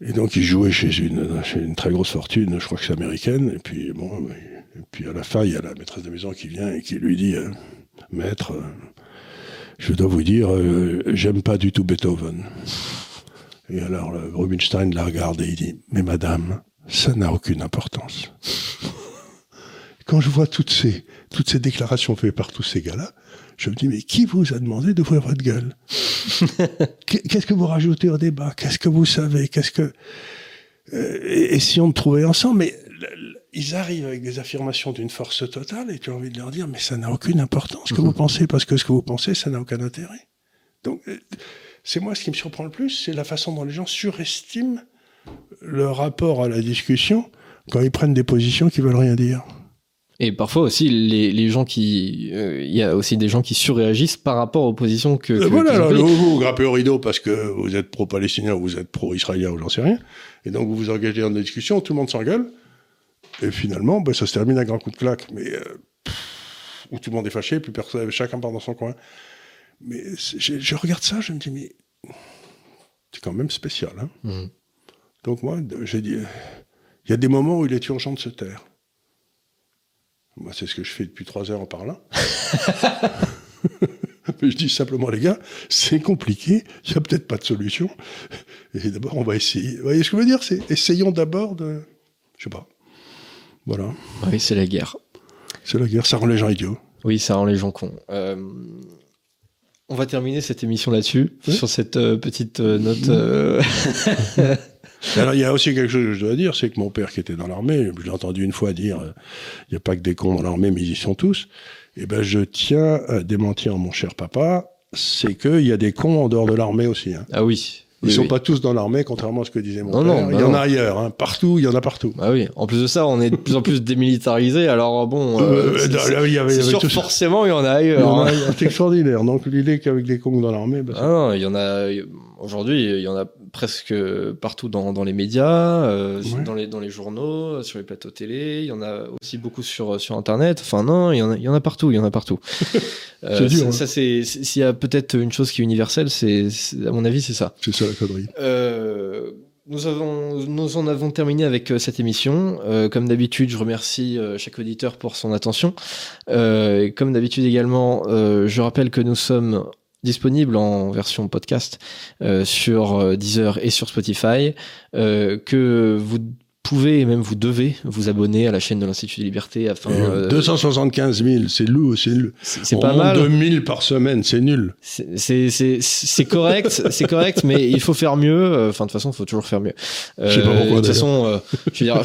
[SPEAKER 2] Et donc il jouait chez une, chez une très grosse fortune, je crois que c'est américaine, et puis bon, et puis à la fin, il y a la maîtresse de maison qui vient et qui lui dit, euh, maître, euh, je dois vous dire, euh, j'aime pas du tout Beethoven. Et alors Rubinstein la regarde et il dit, mais madame, ça n'a aucune importance. Quand je vois toutes ces, toutes ces déclarations faites par tous ces gars-là, je me dis, mais qui vous a demandé d'ouvrir votre gueule Qu'est-ce que vous rajoutez au débat? Qu'est-ce que vous savez? Qu'est-ce que... Euh, essayons de trouver ensemble, mais ils arrivent avec des affirmations d'une force totale et tu as envie de leur dire, mais ça n'a aucune importance ce que vous pensez, parce que ce que vous pensez, ça n'a aucun intérêt. Donc, euh, c'est moi ce qui me surprend le plus, c'est la façon dont les gens surestiment le rapport à la discussion quand ils prennent des positions qui veulent rien dire.
[SPEAKER 1] Et parfois aussi, les, les gens qui. Euh, il y a aussi des gens qui surréagissent par rapport aux positions que.
[SPEAKER 2] Euh, voilà, alors, vous, vous grappez au rideau parce que vous êtes pro-palestinien ou vous êtes pro-israélien ou j'en sais rien. Et donc vous vous engagez dans des discussions, tout le monde s'engueule. Et finalement, ben, ça se termine à grand coup de claque. Mais. Euh, où tout le monde est fâché, puis personne, chacun part dans son coin. Mais je, je, regarde ça, je me dis, mais. C'est quand même spécial, hein. Mmh. Donc moi, j'ai dit. Il y a des moments où il est urgent de se taire. Moi, c'est ce que je fais depuis trois heures en parlant. Mais je dis simplement, les gars, c'est compliqué, il n'y a peut-être pas de solution. Et d'abord, on va essayer. Vous voyez ce que je veux dire? C'est essayons d'abord de. Je sais pas. Voilà.
[SPEAKER 1] Oui, c'est la guerre.
[SPEAKER 2] C'est la guerre, ça rend les gens idiots.
[SPEAKER 1] Oui, ça rend les gens cons. Euh, on va terminer cette émission là-dessus, sur cette euh, petite euh, note.
[SPEAKER 2] Alors, il y a aussi quelque chose que je dois dire, c'est que mon père qui était dans l'armée, je l'ai entendu une fois dire, euh, il n'y a pas que des cons dans l'armée, mais ils y sont tous. Eh ben, je tiens à démentir mon cher papa, c'est qu'il y a des cons en dehors de l'armée aussi. Hein.
[SPEAKER 1] Ah oui.
[SPEAKER 2] Ils
[SPEAKER 1] oui,
[SPEAKER 2] sont
[SPEAKER 1] oui.
[SPEAKER 2] pas tous dans l'armée, contrairement à ce que disait mon
[SPEAKER 1] Non,
[SPEAKER 2] père.
[SPEAKER 1] non, bah
[SPEAKER 2] il y en a ailleurs, hein. partout, il y en a partout.
[SPEAKER 1] Ah oui. En plus de ça, on est de plus en plus démilitarisé. Alors bon, euh,
[SPEAKER 2] Euh,
[SPEAKER 1] c'est-
[SPEAKER 2] là,
[SPEAKER 1] c'est-
[SPEAKER 2] là, il y avait- il y
[SPEAKER 1] c'est
[SPEAKER 2] avait
[SPEAKER 1] sûr,
[SPEAKER 2] tout
[SPEAKER 1] forcément, il y en a ailleurs. hein.
[SPEAKER 2] C'est extraordinaire. Donc l'idée qu'avec des cons dans l'armée, bah,
[SPEAKER 1] Ah non, il y en a aujourd'hui, il y en a presque partout dans, dans les médias, euh,
[SPEAKER 2] Ouais.
[SPEAKER 1] dans les dans les journaux, sur les plateaux télé. Il y en a aussi beaucoup sur sur internet. Enfin non, il y en a il y en a partout, il y en a partout. Euh,
[SPEAKER 2] dur,
[SPEAKER 1] ça-
[SPEAKER 2] hein.
[SPEAKER 1] Ça c'est c'est- s'il y a peut-être une chose qui est universelle, c'est à mon avis c'est ça.
[SPEAKER 2] c'est ça la connerie.
[SPEAKER 1] Euh, nous, avons, nous en avons terminé avec euh, cette émission. Euh, comme d'habitude, je remercie euh, chaque auditeur pour son attention. Euh, et comme d'habitude également, euh, je rappelle que nous sommes disponibles en version podcast euh, sur euh, Deezer et sur Spotify, euh, que vous pouvez et même vous devez vous abonner à la chaîne de l'Institut des Libertés afin... Euh,
[SPEAKER 2] 275 000, c'est lourd, c'est
[SPEAKER 1] c'est pas mal.
[SPEAKER 2] 2000 par semaine, c'est nul.
[SPEAKER 1] C'est- correct, c'est correct, mais il faut faire mieux. Enfin, de toute façon, il faut toujours faire mieux.
[SPEAKER 2] Je sais pas pourquoi,
[SPEAKER 1] De toute façon, je veux dire,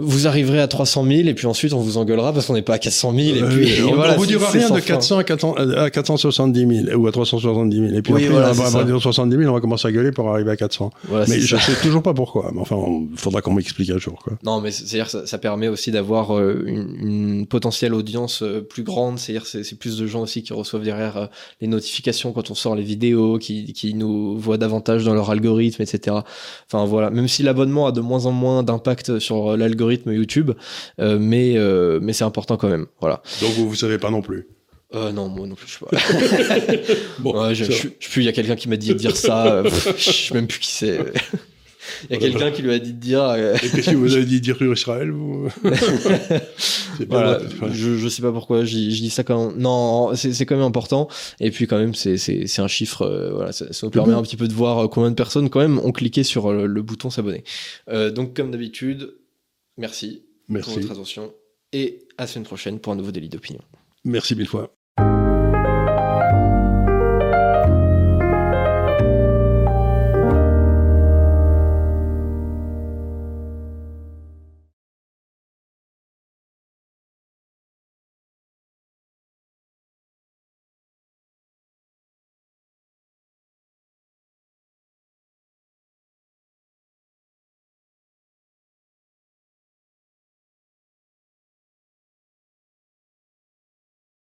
[SPEAKER 1] vous arriverez à 300 000 et puis ensuite on vous engueulera parce qu'on n'est pas à 400 000 et
[SPEAKER 2] Euh,
[SPEAKER 1] puis et
[SPEAKER 2] on,
[SPEAKER 1] voilà.
[SPEAKER 2] on vous dira rien de
[SPEAKER 1] fin.
[SPEAKER 2] 400 à, 400 à 470 000 ou à 370 000. Et puis
[SPEAKER 1] Oui,
[SPEAKER 2] après,
[SPEAKER 1] voilà,
[SPEAKER 2] à
[SPEAKER 1] c'est ça.
[SPEAKER 2] partir de 70 000, on va commencer à gueuler pour arriver à 400.
[SPEAKER 1] Voilà,
[SPEAKER 2] mais je
[SPEAKER 1] ça.
[SPEAKER 2] sais toujours pas pourquoi. Mais enfin, il faudra qu'on m'explique un jour. Quoi.
[SPEAKER 1] Non, mais c'est- c'est-à-dire ça, ça permet aussi d'avoir euh, une, une potentielle audience euh, plus grande. C'est-à-dire c'est c'est plus de gens aussi qui reçoivent derrière euh, les notifications quand on sort les vidéos, qui, qui nous voient davantage dans leur algorithme, etc. Enfin voilà, même si l'abonnement a de moins en moins d'impact sur euh, l'algorithme YouTube, euh, mais mais, euh, mais c'est important quand même. Voilà.
[SPEAKER 2] Donc vous, vous savez pas non plus.
[SPEAKER 1] Euh, non, moi non plus, je sais pas.
[SPEAKER 2] Bon,
[SPEAKER 1] ouais, je, je, plus, il y a quelqu'un qui m'a dit de dire ça. je sais même plus qui c'est. Il y a quelqu'un qui lui a dit de dire. euh,
[SPEAKER 2] Et qu'est-ce que vous avez dit dire sur Israël vous?
[SPEAKER 1] Voilà.
[SPEAKER 2] Ouais.
[SPEAKER 1] je, je sais pas pourquoi je, dis ça quand même. Non, c'est quand même important. Et puis quand même, c'est un chiffre. euh, voilà, ça, ça nous permet un petit peu de voir combien de personnes quand même ont cliqué sur le bouton s'abonner. Euh, donc comme d'habitude, merci, pour votre attention et à la semaine prochaine pour un nouveau délit d'opinion.
[SPEAKER 2] Merci mille fois.